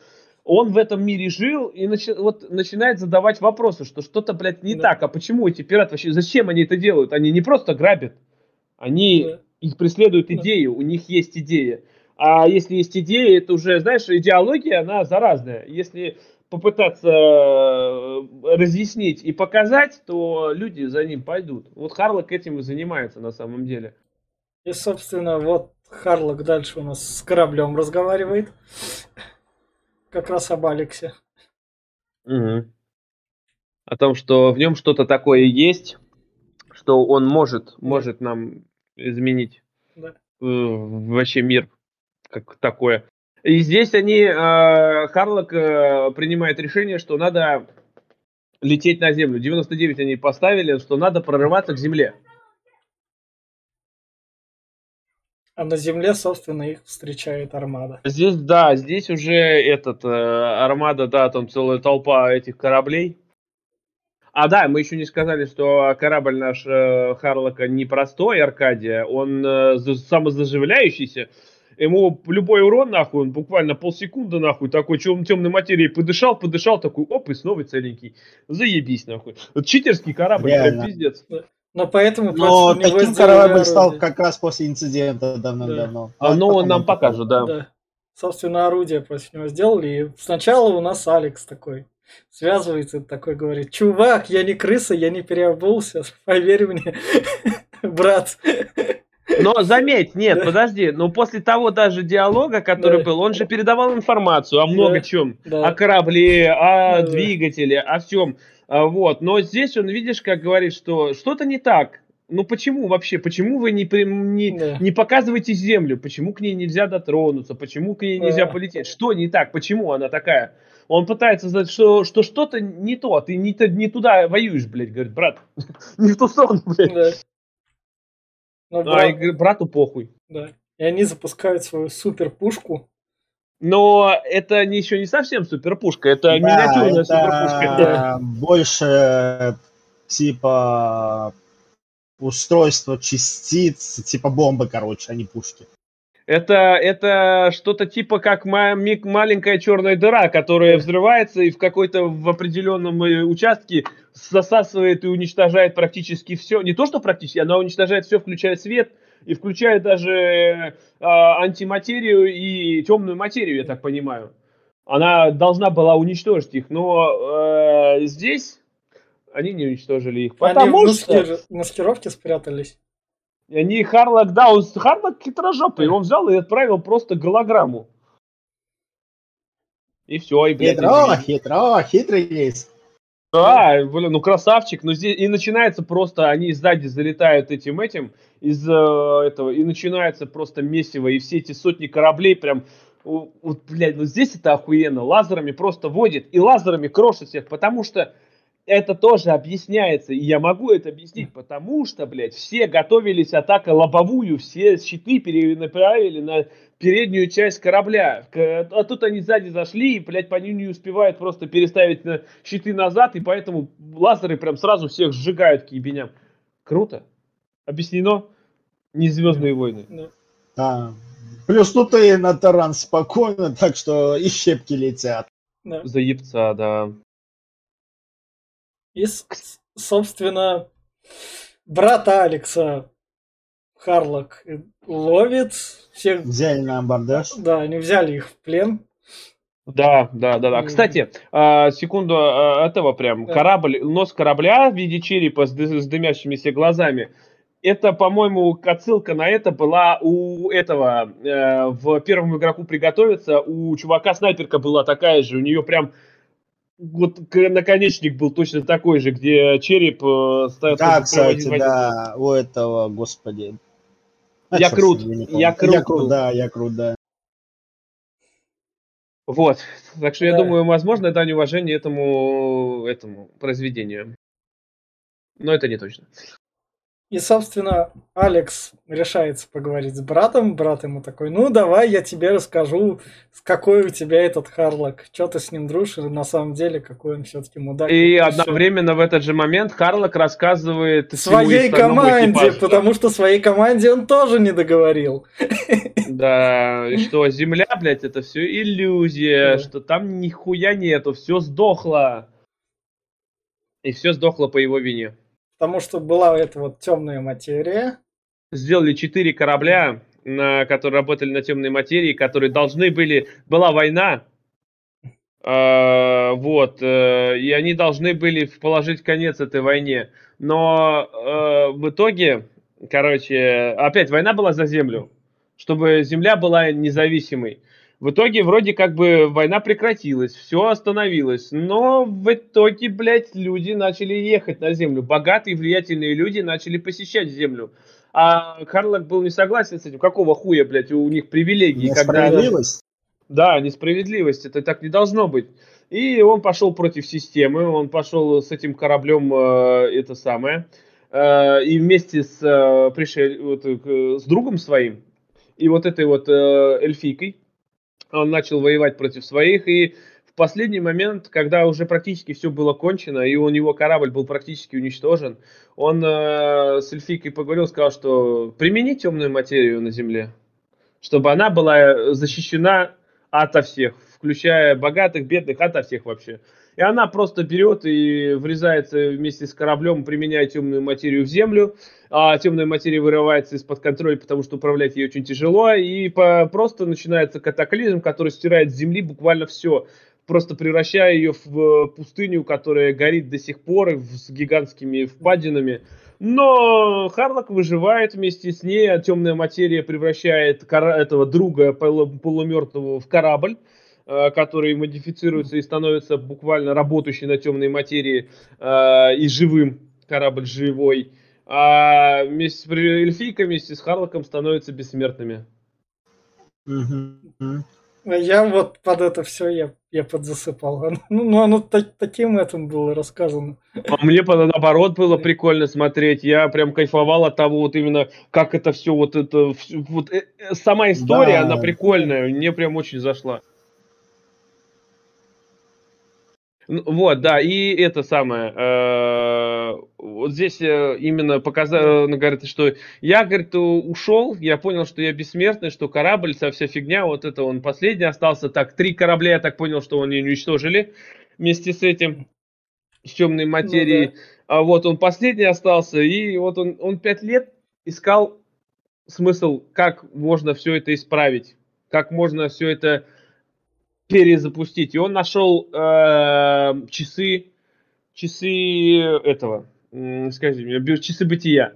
Он в этом мире жил и начи- вот начинает задавать вопросы, что что-то, блядь, не Да. так. А почему эти пираты вообще, зачем они это делают? Они не просто грабят, они Да. их преследуют Да. идею, у них есть идея. А если есть идея, это уже, знаешь, идеология, она заразная. Если попытаться э, разъяснить и показать, то люди за ним пойдут. Вот Харлок этим и занимается на самом деле. И, собственно, вот Харлок дальше у нас с кораблем разговаривает. Как раз об Алексе. О том, что в нем что-то такое есть, что он может, может нам изменить Да. э, вообще мир как такое. И здесь они, э, Харлок э, принимает решение, что надо лететь на Землю. 99 они поставили, что надо прорываться к Земле. А на земле, собственно, их встречает армада. Здесь, да, здесь уже этот, э, армада, да, там целая толпа этих кораблей. А, да, мы еще не сказали, что корабль наш э, Харлока не простой, Аркадия, он э, за- самозаживляющийся. Ему любой урон, нахуй, он буквально полсекунды, нахуй, такой чем, темной материей подышал, подышал, такой, оп, и снова целенький. Заебись, нахуй. Вот читерский корабль, Реально. прям пиздец. Но поэтому Но таким сделали корабль стал как раз после инцидента давно-давно. А, ну, он нам покажет, да. Да. Собственно, орудие против него сделали. И сначала у нас Алекс такой связывается, такой говорит, чувак, я не крыса, я не переобулся, поверь мне, брат. Но заметь, нет, Да. подожди, но после того даже диалога, который Да. был, он же передавал информацию о много Да. чем. Да. О корабле, о Да, да. двигателе, о всем. Вот. Но здесь он, видишь, как говорит, что что-то не так. Ну почему вообще? Почему вы не, не, Да. не показываете Землю? Почему к ней нельзя дотронуться? Почему к ней нельзя Да. полететь? Что не так? Почему она такая? Он пытается сказать, что, что что-то не то. Ты не, не туда воюешь, блядь, говорит, брат. Не в ту сторону, блядь. Да. Ну, А, брат, и говорит, брату похуй. да. И они запускают свою супер пушку. Но это еще не совсем суперпушка, это Да, миниатюрная это суперпушка. больше типа устройство частиц, типа бомбы, короче, а не пушки. Это, это что-то типа как маленькая черная дыра, которая взрывается и в какой-то в определенном э, участке засасывает и уничтожает практически все. Не то, что практически, она уничтожает все, включая свет и включая даже э, антиматерию и темную материю, я так понимаю. Она должна была уничтожить их, но э, здесь они не уничтожили их. Они в Потому что... маскир- маскировке спрятались. Они Харлок, да, он Харлок хитрожопый, он взял и отправил просто голограмму. И все, и, блядь, Хитро, извини. хитро, хитрый есть. Да, блин, ну красавчик, ну здесь и начинается просто, они сзади залетают этим этим из э, этого, и начинается просто месиво, и все эти сотни кораблей прям, вот, блядь, ну здесь это охуенно, лазерами просто водит, и лазерами крошит всех, потому что это тоже объясняется, и я могу это объяснить, потому что, блядь, все готовились атака лобовую, все щиты перенаправили на переднюю часть корабля. А тут они сзади зашли, и, блядь, по ним не успевают просто переставить щиты назад, и поэтому лазеры прям сразу всех сжигают к ебеням. Круто. Объяснено? Не Звездные войны. Ну, Да. Плюс тут и на таран спокойно, так что и щепки летят. да. Заебца, да. И, собственно, брата Алекса Харлок ловит всех. Взяли на абордаж. Да, они взяли их в плен. Да, да, да, да. Кстати, а, секунду а, этого прям. Да. Корабль, нос корабля в виде черепа с, с дымящимися глазами. Это, по-моему, отсылка на это была у этого э, в первом игроку приготовиться. У чувака снайперка была такая же. У нее прям вот наконечник был точно такой же, где череп э, ставится. Да, кстати, да, у этого, господи. А, Я крут, я крут Я крут, да, я крут, да. Вот. Так что я Да. думаю, возможно, это неуважение этому, этому произведению. Но это не точно. И, собственно, Алекс решается поговорить с братом. Брат ему такой, ну давай я тебе расскажу, какой у тебя этот Харлок. Че ты с ним дружишь, и на самом деле какой он все-таки мудак. И одновременно в этот же момент Харлок рассказывает Своей команде, экипажу. потому что своей команде он тоже не договорил. Да, и что Земля, блядь, это все иллюзия, Да. что там нихуя нету, все сдохло. И все сдохло по его вине. Потому что была эта вот темная материя. Сделали четыре корабля, на, которые работали на темной материи, которые должны были... Была война, э, вот, э, и они должны были положить конец этой войне. Но э, в итоге, короче, опять война была за землю, чтобы земля была независимой. В итоге вроде как бы война прекратилась, все остановилось, но в итоге, блядь, люди начали ехать на землю. Богатые, влиятельные люди начали посещать землю. А Харлок был не согласен с этим. Какого хуя, блядь, у них привилегии, когда... Несправедливость? Да, несправедливость, это так не должно быть. И он пошел против системы, он пошел с этим кораблем, э, это самое, э, и вместе с, э, пришель- вот, э, с другом своим, и вот этой вот э, эльфийкой, он начал воевать против своих, и в последний момент, когда уже практически все было кончено, и у него корабль был практически уничтожен, он э, с эльфийкой поговорил, сказал, что примени темную материю на Земле, чтобы она была защищена ото всех, включая богатых, бедных, ото всех вообще. И она просто берет и врезается вместе с кораблем, применяя темную материю в землю. А темная материя вырывается из-под контроля, потому что управлять ей очень тяжело. И по- просто начинается катаклизм, который стирает с земли буквально все. Просто превращая ее в пустыню, которая горит до сих пор и с гигантскими впадинами. Но Харлок выживает вместе с ней, а темная материя превращает этого друга полу- полумертвого в корабль, э, который модифицируется и становится буквально работающий на темной материи э, и живым, корабль живой. А вместе с эльфийкой, вместе с Харлоком становятся бессмертными. Мгм. Я вот под это все я, я подзасыпал. Ну, ну оно так, таким этим было рассказано. А мне наоборот было прикольно смотреть. Я прям кайфовал от того, вот именно как это все, вот это, вот э, э, сама история, да. она прикольная. Мне прям очень зашла. Вот, да, и это самое, э, вот здесь э, именно показано, говорит, что я, говорит, ушел, я понял, что я бессмертный, что корабль, вся вся фигня, вот это он последний остался, так, три корабля, я так понял, что они уничтожили вместе с этим, с темной материей, ну, да. а вот он последний остался, и вот он, он пять лет искал смысл, как можно все это исправить, как можно все это перезапустить. И он нашел э, часы, часы этого, скажите мне, часы бытия.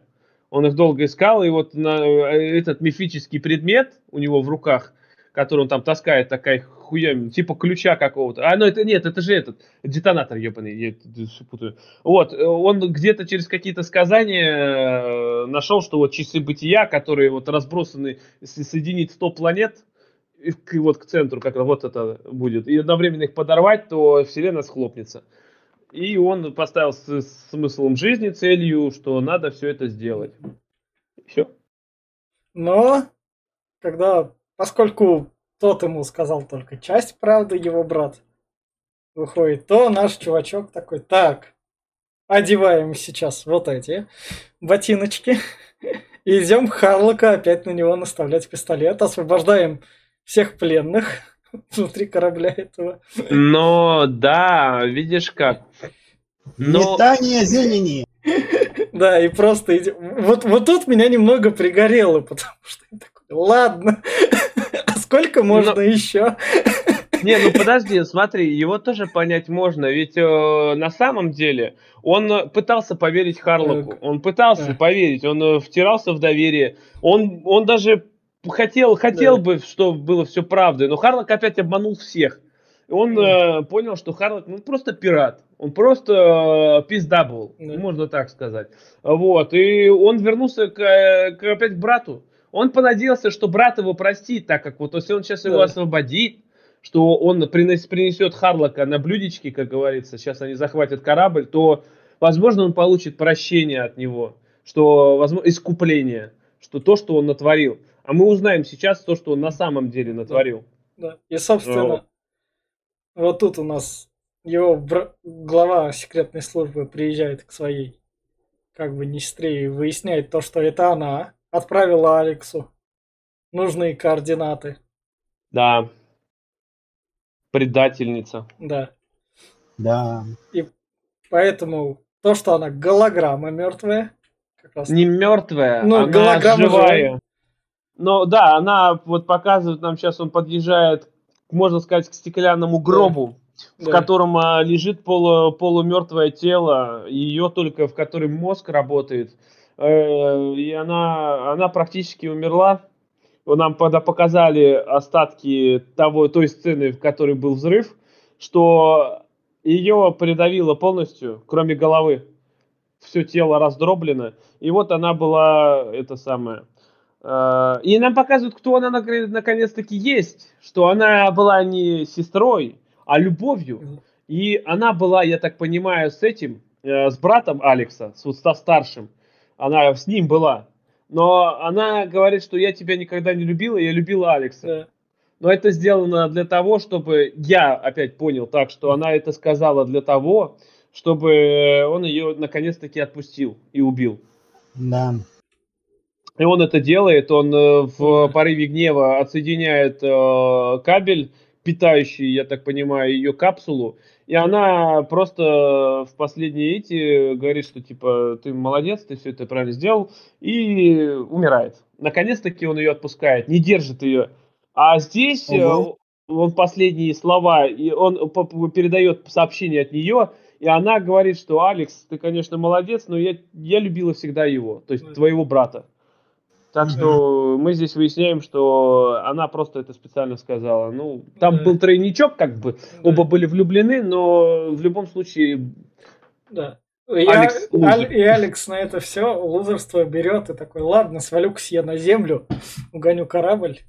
Он их долго искал, и вот на, э, этот мифический предмет у него в руках, который он там таскает, такая хуя, типа ключа какого-то. А, ну это нет, это же этот детонатор, ебаный, я путаю. Вот, э, он где-то через какие-то сказания э, нашел, что вот часы бытия, которые вот разбросаны, соединить 100 планет, к, вот к центру, как вот это будет, и одновременно их подорвать, то вселенная схлопнется. И он поставил с, смыслом жизни целью, что надо все это сделать. Все. Но, когда, поскольку тот ему сказал только часть правды, его брат выходит, то наш чувачок такой, так, одеваем сейчас вот эти ботиночки, и идем Харлока опять на него наставлять пистолет, освобождаем всех пленных внутри корабля этого. Но да, видишь как. Но... Метание зелени. Да, и просто идем. Вот, вот тут меня немного пригорело, потому что я такой, ладно, а сколько можно Но... еще? Не, ну подожди, смотри, его тоже понять можно, ведь э, на самом деле он пытался поверить Харлоку, он пытался поверить, он э, втирался в доверие, он, он даже хотел, хотел да. бы, чтобы было все правдой, но Харлок опять обманул всех. Он э, понял, что Харлок ну, просто пират. Он просто э, пизда был, да. можно так сказать. Вот. И он вернулся к, к, опять к брату. Он понадеялся, что брат его простит, так как вот если он сейчас да. его освободит, что он принес, принесет Харлока на блюдечке, как говорится, сейчас они захватят корабль, то, возможно, он получит прощение от него, что, возможно, искупление, что то, что он натворил. А мы узнаем сейчас то, что он на самом деле натворил. Да. И, собственно, вот, вот тут у нас его бр... глава секретной службы приезжает к своей как бы не сестре и выясняет то, что это она отправила Алексу нужные координаты. Да. Предательница. Да. Да. И поэтому то, что она голограмма мертвая, как раз... Не мертвая, ну, она живая. Но да, она вот показывает нам сейчас, он подъезжает, можно сказать, к стеклянному гробу, да. в да. котором а, лежит полу, полумертвое тело, ее только в котором мозг работает. Э, и она, она практически умерла. Нам когда показали остатки того, той сцены, в которой был взрыв, что ее придавило полностью, кроме головы. Все тело раздроблено. И вот она была, это самое, и нам показывают, кто она наконец-таки есть, что она была не сестрой, а любовью. И она была, я так понимаю, с этим, э, с братом Алекса, с, со старшим. Она с ним была. Но она говорит, что я тебя никогда не любила, я любила Алекса. Да. Но это сделано для того, чтобы я опять понял так, что она это сказала для того, чтобы он ее наконец-таки отпустил и убил. Да. И он это делает, он э, в порыве гнева отсоединяет э, кабель, питающий, я так понимаю, ее капсулу, и она просто в последние эти говорит, что типа ты молодец, ты все это правильно сделал, и умирает. Наконец-таки он ее отпускает, не держит ее. А здесь угу. он последние слова, и он передает сообщение от нее, и она говорит, что Алекс, ты, конечно, молодец, но я, я любила всегда его, то есть твоего брата. Так что мы здесь выясняем, что она просто это специально сказала. Ну, там да. был тройничок, как бы, да. оба были влюблены, но в любом случае... Да. И, Алекс, Аль, и Алекс на это все лузерство берет и такой, ладно, свалю-ка я на землю, угоню корабль.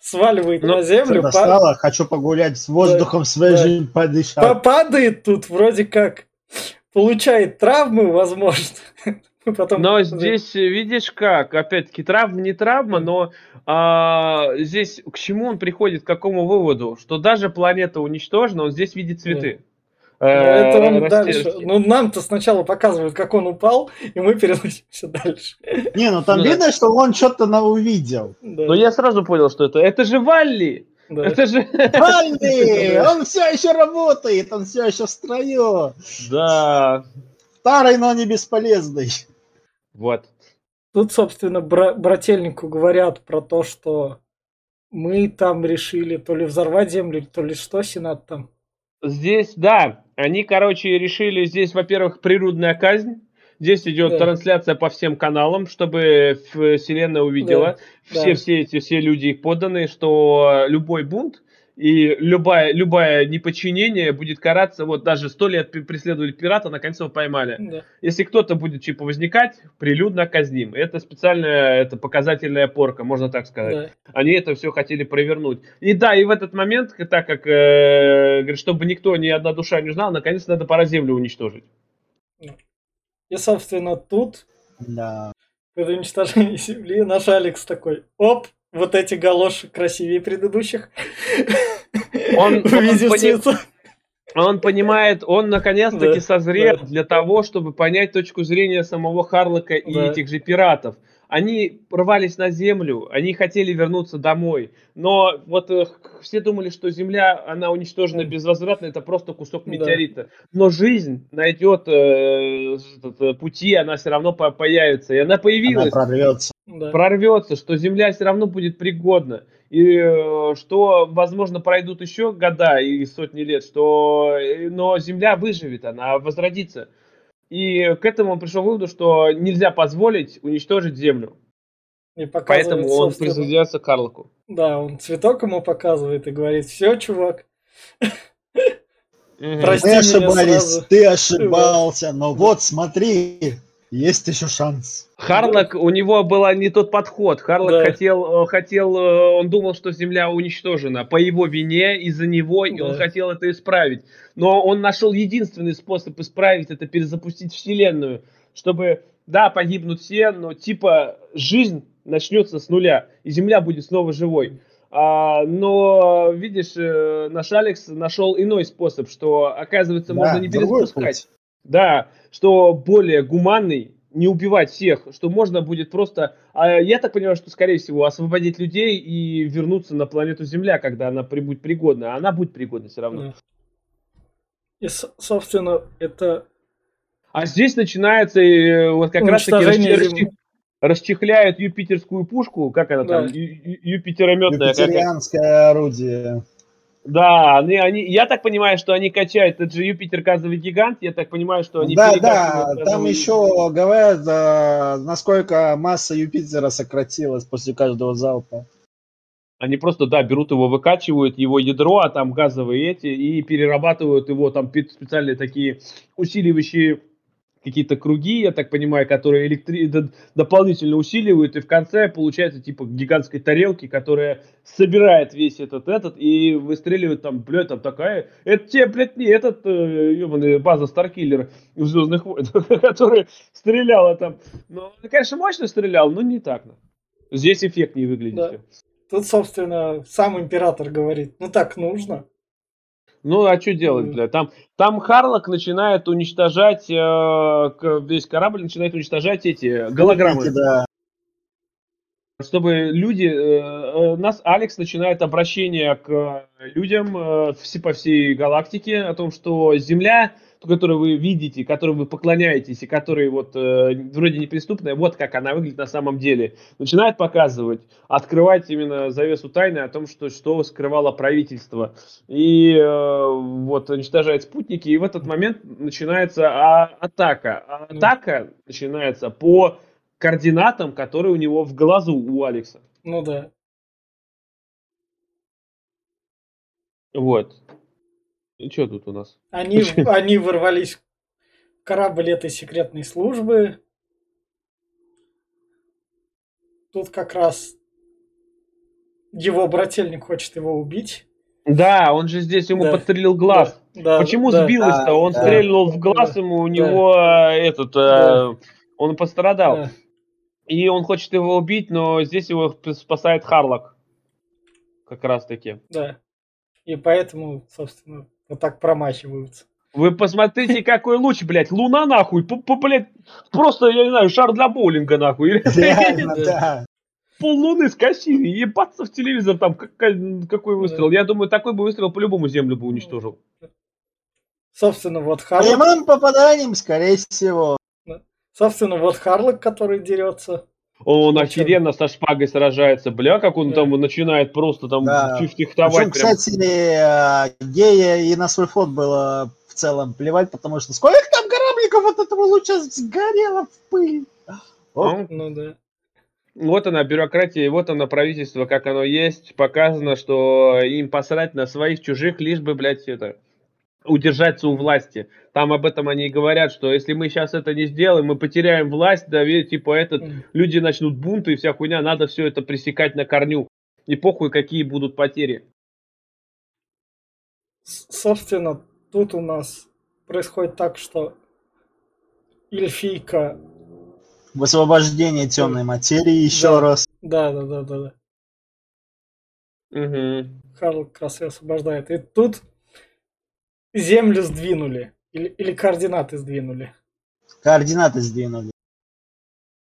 сваливает Ну, на землю, Достала, хочу погулять с воздухом свежим, подышать. па- падает тут вроде как, получает травмы, возможно. Потом Но здесь, э, видишь как, опять-таки, травма не травма, но а, здесь к чему он приходит, к какому выводу? Что даже планета уничтожена, он здесь видит цветы. Ну, Э, это он дальше. Ну, нам-то сначала показывают, как он упал, и мы переносимся дальше. Не, ну там Ну да. видно, что он что-то на увидел. Да, Но я сразу понял, что это. Это же Валли! да. Это же... Валли! Он все еще работает, он все еще в строю. Да. Старый, но не бесполезный. Вот. Тут, собственно, бра- брательнику говорят про то, что мы там решили то ли взорвать землю, то ли что, Сенат там. Здесь, да, они, короче, решили, здесь, во-первых, природная казнь. Здесь идет Да. трансляция по всем каналам, чтобы вселенная увидела, Да, все, да. все эти, все люди их подданные, что любой бунт и любая, любое неподчинение будет караться, вот даже сто лет преследовали пирата, наконец его поймали. Да. Если кто-то будет типа возникать, прилюдно казним. Это специальная, это показательная порка, можно так сказать. Да. Они это все хотели провернуть. И да, и в этот момент, так как, э, говорит, чтобы никто, ни одна душа не узнала, наконец надо пора землю уничтожить. И, собственно, тут Да. при уничтожении земли наш Алекс такой, оп, вот эти галоши красивее предыдущих. Он- он пони-. Он понимает, он наконец-таки Да, созрел да. для того, чтобы понять точку зрения самого Харлока и Да. этих же пиратов. Они рвались на землю, они хотели вернуться домой, но вот э, все думали, что Земля, она уничтожена безвозвратно, это просто кусок Да. метеорита. Но жизнь найдет э, этот, э, пути, она все равно по- появится, и она Она появилась прорвется. Да. прорвется, что Земля все равно будет пригодна. И э, что, возможно, пройдут еще года и сотни лет, что, э, но Земля выживет, она возродится. И к этому он пришел к выводу, что нельзя позволить уничтожить Землю. И Поэтому он присоединяется к Карлоку. Да, он цветок ему показывает и говорит, все, чувак. Прости Мы ошибались, сразу. ты ошибался, но вот смотри, есть еще шанс. Харлок, у него был не тот подход. Харлок Да. хотел, э, хотел, э, он думал, что Земля уничтожена по его вине, из-за него, и он Да. хотел это исправить. Но он нашел единственный способ исправить это, перезапустить Вселенную, чтобы, да, погибнут все, но типа жизнь начнется с нуля, и Земля будет снова живой. А, но, видишь, э, наш Алекс нашел иной способ, что, оказывается, можно Да, не другой перезапускать. Да, что более гуманный, не убивать всех, что можно будет просто, а, я так понимаю, что, скорее всего, освободить людей и вернуться на планету Земля, когда она будет пригодна. А она будет пригодна все равно. И, собственно, это А здесь начинается э, вот как раз таки расчех- расчехляют юпитерскую пушку, как она Да. там, ю- ю- юпитерометная. как- Юпитерианское орудие. Да, они, они, я так понимаю, что они качают, это же Юпитер газовый гигант, я так понимаю, что они Да, да, там еще говорят, а, насколько масса Юпитера сократилась после каждого залпа. Они просто, да, берут его, выкачивают его ядро, а там газовые эти, и перерабатывают его, там специальные такие усиливающие какие-то круги, я так понимаю, которые электри... дополнительно усиливают, и в конце получается типа гигантской тарелки, которая собирает весь этот этот и выстреливает там, блядь, там такая, это тебе, блядь, не этот э, ебаный база Старкиллер в Звездных войнах, который стреляла там. Ну, он, конечно, мощно стрелял, но не так. Здесь эффект не выглядит. Тут, собственно, сам император говорит, ну так нужно. Ну, а что делать, бля? Там, там Харлок начинает уничтожать, э, весь корабль начинает уничтожать эти голограммы. Да. Чтобы люди, э, э, нас Алекс начинает обращение к людям э, по всей галактике о том, что Земля, которую вы видите, которой вы поклоняетесь и которая вот э, вроде неприступная, вот как она выглядит на самом деле. Начинает показывать, открывать именно завесу тайны о том, что, что скрывало правительство. И э, вот уничтожает спутники, и в этот момент начинается а, атака. А атака начинается по координатам, которые у него в глазу у Алекса. Ну да. Вот. И что тут у нас? Они, они ворвались в корабль этой секретной службы. Тут как раз его брательник хочет его убить. Да, он же здесь ему Да. подстрелил глаз. Да, Почему да. сбилось-то? Да, Он да. стрельнул в глаз Да. ему, у Да. него э, этот, э, Да. он пострадал. Да. И он хочет его убить, но здесь его спасает Харлок. Как раз таки. Да. И поэтому, собственно, вот так промахиваются. Вы посмотрите, какой луч, блядь. Луна нахуй. Блядь, просто, я не знаю, шар для боулинга нахуй. Реально, Да. Пол луны скосили. Ебаться в телевизор там. какой выстрел. Я думаю, такой бы выстрел по-любому землю бы уничтожил. Собственно, вот Харлок, Прямым попаданием, скорее всего. собственно, вот Харлок, который дерется. Он Ну, охеренно со шпагой сражается. Бля, как он Да. там начинает просто там Да. Причем, прям. кстати, э, гея и на свой флот было в целом плевать, потому что сколько там корабликов от этого луча сгорело в пыль. Оп. Ну, Ну да. Вот она, бюрократия, и вот она, правительство, как оно есть. Показано, что им посрать на своих, чужих, лишь бы, блядь, это, удержаться у власти. Там об этом они и говорят, что если мы сейчас это не сделаем, мы потеряем власть, да, типа этот, люди начнут бунты и вся хуйня, надо все это пресекать на корню. И похуй, какие будут потери. Собственно, тут у нас происходит так, что эльфийка... Высвобождение темной материи еще Да. раз. Да, да, да, да, да. Угу. Харлок как раз освобождает. И тут землю сдвинули. Или, или координаты сдвинули. Координаты сдвинули.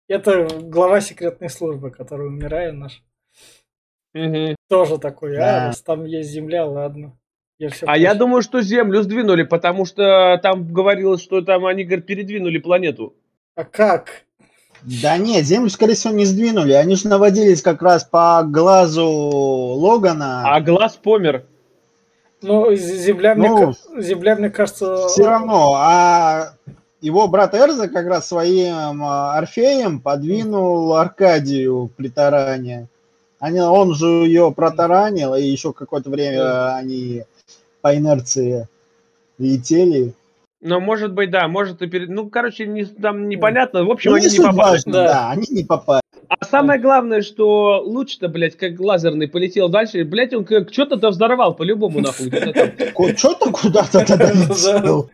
Это глава секретной службы, который умирает наш. Угу. Тоже такой, Да. а, раз там есть земля, ладно. Я всё А я думаю, что Землю сдвинули, потому что там говорилось, что там они, говорят, передвинули планету. А как? Да нет, землю, скорее всего, не сдвинули. Они же наводились как раз по глазу Логана. А глаз помер. Ну, земля, мне, Ну, ка- земля, мне кажется... Все равно, а его брат Эрза как раз своим а, Орфеем подвинул Аркадию при таране. Они, он же ее протаранил, и еще какое-то время они по инерции летели. Но может быть, да, может и перед... Ну, короче, не, там непонятно. В общем, Ну, они не попали. важно, Да. да. они не попали. Самое главное, что луч-то, блядь, как лазерный полетел дальше, блядь, он как что-то-то взорвал по-любому, нахуй. Что-то куда-то тогда.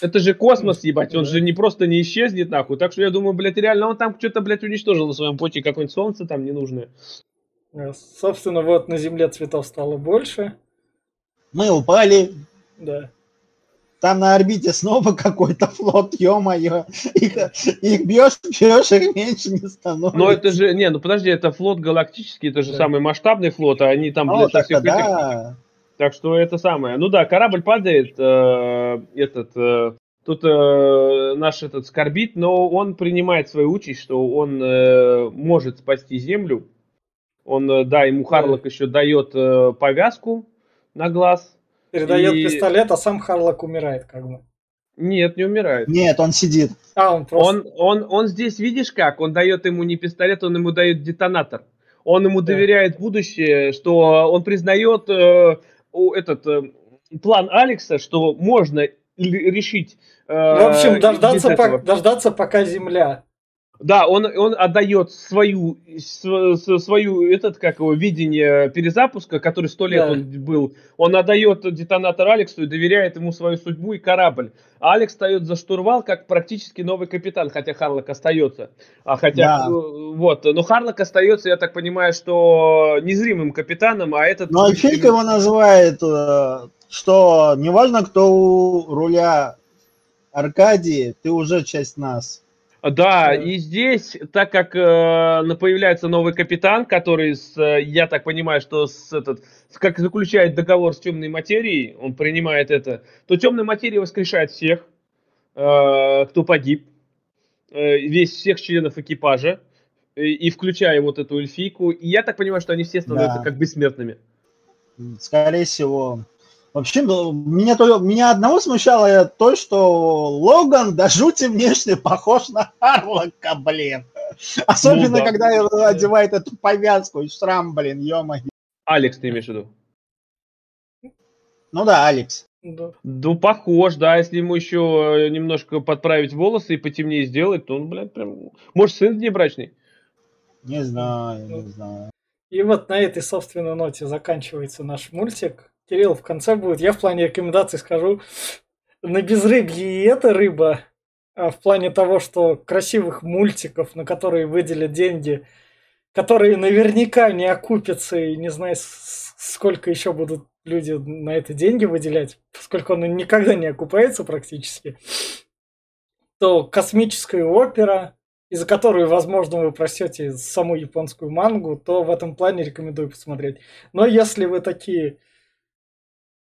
Это же космос, ебать, он же не просто не исчезнет, нахуй. Так что я думаю, блядь, реально он там что-то, блядь, уничтожил на своем пути, какое-нибудь солнце там ненужное. Э, Собственно, вот на земле цветов стало больше. Мы упали, Да. Там на орбите снова какой-то флот, ё-моё. Их, их бьешь, бьешь, их меньше не становится. Но это же, не, ну подожди, это флот галактический, это же Да. самый масштабный флот, а они там, всех этих да. Так что это самое. Ну да, корабль падает, э, этот, э, тут э, наш этот скорбит, но он принимает свою участь, что он э, может спасти Землю. Он, э, да, ему Харлок еще дает э, повязку на глаз. Передает И- пистолет, а сам Харлок умирает, как бы. Нет, не умирает. Нет, он сидит. А, он просто... Он, он, он здесь, видишь как, он дает ему не пистолет, он ему дает детонатор. Он ему Да. доверяет будущее, что он признает э, этот э, план Алекса, что можно решить. э, В общем, дождаться, по- дождаться, пока земля. Да, он, он отдает свою, свою, этот, как его, видение перезапуска, который сто лет Да. он был. Он отдает детонатор Алексу и доверяет ему свою судьбу и корабль. А Алекс встает за штурвал, как практически новый капитан, хотя Харлок остается. А хотя, Да. э, вот, но Харлок остается, я так понимаю, что незримым капитаном, а этот... Ну, его называет, э, что неважно, кто у руля Аркадии, ты уже часть нас. Да, Да. и здесь, так как э, появляется новый капитан, который, с, э, я так понимаю, что с этот, как заключает договор с темной материей, он принимает это, то темная материя воскрешает всех, э, кто погиб, э, весь всех членов экипажа, и, и включая вот эту эльфийку. И я так понимаю, что они все становятся Да. как бессмертными. Скорее всего. Вообще, ну, меня, то- меня одного смущало то, что Логан до жути внешне похож на Харлока, блин. Особенно, Ну да. когда он одевает эту повязку и шрам, блин, ё Алекс, ты имеешь в виду? Ну да, Алекс. Да. Ну, похож, да, если ему еще э, немножко подправить волосы и потемнее сделать, то он, блядь, прям... Может, сын внебрачный? Не знаю, не знаю. И вот на этой, собственно, ноте заканчивается наш мультик. Кирилл в конце будет. Я в плане рекомендаций скажу. На безрыбье и эта рыба. А в плане того, что красивых мультиков, на которые выделят деньги, которые наверняка не окупятся, и не знаю, сколько еще будут люди на это деньги выделять, поскольку он никогда не окупается практически, то космическая опера, из-за которой, возможно, вы просете саму японскую мангу, то в этом плане рекомендую посмотреть. Но если вы такие,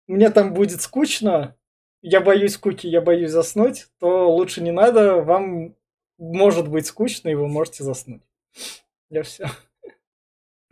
мне там будет скучно, я боюсь скуки, я боюсь заснуть, то лучше не надо, вам может быть скучно, и вы можете заснуть. Я все.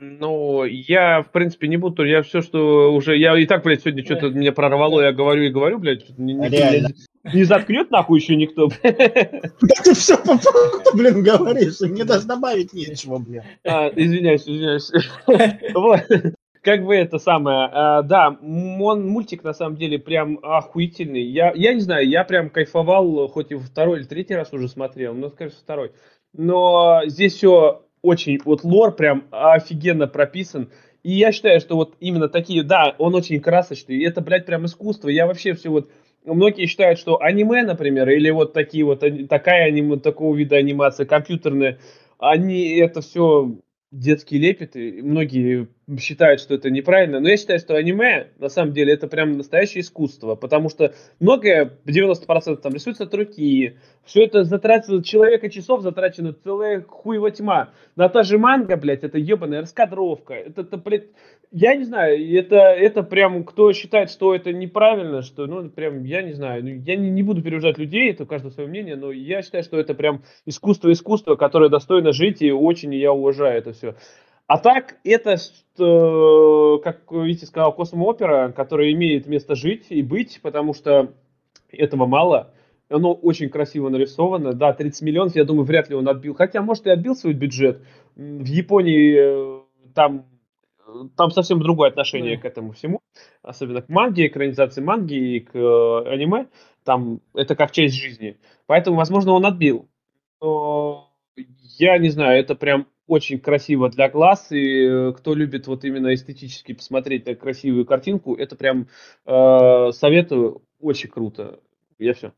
Ну, я, в принципе, не буду, я все, что уже, я и так, блядь, сегодня что-то меня прорвало, я говорю и говорю, блядь, не, не, не заткнет нахуй еще никто. Да ты все по факту, блин, говоришь, мне даже добавить нечего, блин. А, извиняюсь, извиняюсь. Как бы это самое, а, да, он мультик на самом деле прям охуительный. Я, я не знаю, я прям кайфовал, хоть и второй или третий раз уже смотрел, но, скажем, второй. Но здесь все очень, вот лор прям офигенно прописан. И я считаю, что вот именно такие, да, он очень красочный, и это, блядь, прям искусство. Я вообще все вот, многие считают, что аниме, например, или вот такие вот, такая аниме, такого вида анимация, компьютерная, они это все детский лепет, и многие считают, что это неправильно, но я считаю, что аниме, на самом деле, это прям настоящее искусство, потому что многое, 90% там рисуется от руки, все это затратило человека часов, затрачено целая хуева тьма. На та же манга, блядь, это ебаная раскадровка, это, это блядь, я не знаю, это, это прям, кто считает, что это неправильно, что, ну, прям, я не знаю, ну, я не, не буду переубеждать людей, это у каждого свое мнение, но я считаю, что это прям искусство-искусство, которое достойно жить, и очень я уважаю это все. А так, это, что, как Витя сказал, космоопера, которая имеет место жить и быть, потому что этого мало. Оно очень красиво нарисовано. Да, 30 миллионов, я думаю, вряд ли он отбил. Хотя, может, и отбил свой бюджет. В Японии э, там там совсем другое отношение mm. к этому всему, особенно к манге, экранизации манги и к э, аниме. Там это как часть жизни. Поэтому, возможно, он отбил. Но я не знаю, это прям очень красиво для глаз, и э, кто любит вот именно эстетически посмотреть на красивую картинку, это прям э, советую, очень круто. Я все.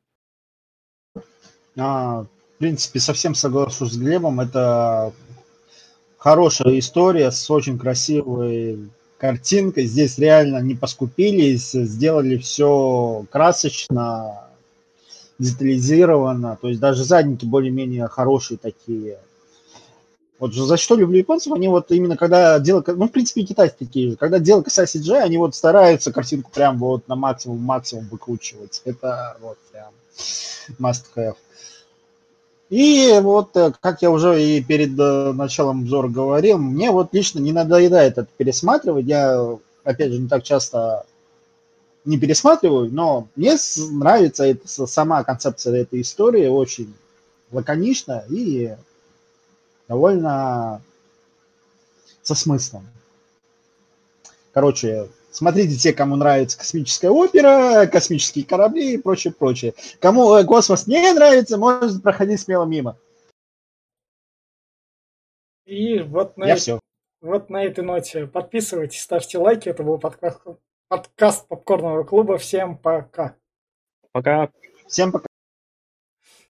А, в принципе, совсем соглашусь с Глебом, это хорошая история с очень красивой картинкой. Здесь реально не поскупились, сделали все красочно, детализировано. То есть даже задники более-менее хорошие такие. Вот за что люблю японцев, они вот именно когда дело, ну, в принципе, китайцы такие же, когда дело касается CGI, они вот стараются картинку прям вот на максимум, максимум выкручивать. Это вот прям must have. И вот, э, как я уже и перед э, началом обзора говорил, мне вот лично не надоедает это пересматривать. Я, опять же, не так часто не пересматриваю, но мне нравится это, сама концепция этой истории, очень лаконично и довольно со смыслом. Короче, Смотрите те, кому нравится космическая опера, космические корабли и прочее, прочее. Кому э, космос не нравится, может проходить смело мимо. И вот на, Я все. вот на этой ноте подписывайтесь, ставьте лайки. Это был подкаст, подкаст Попкорного клуба. Всем пока. Пока. Всем пока.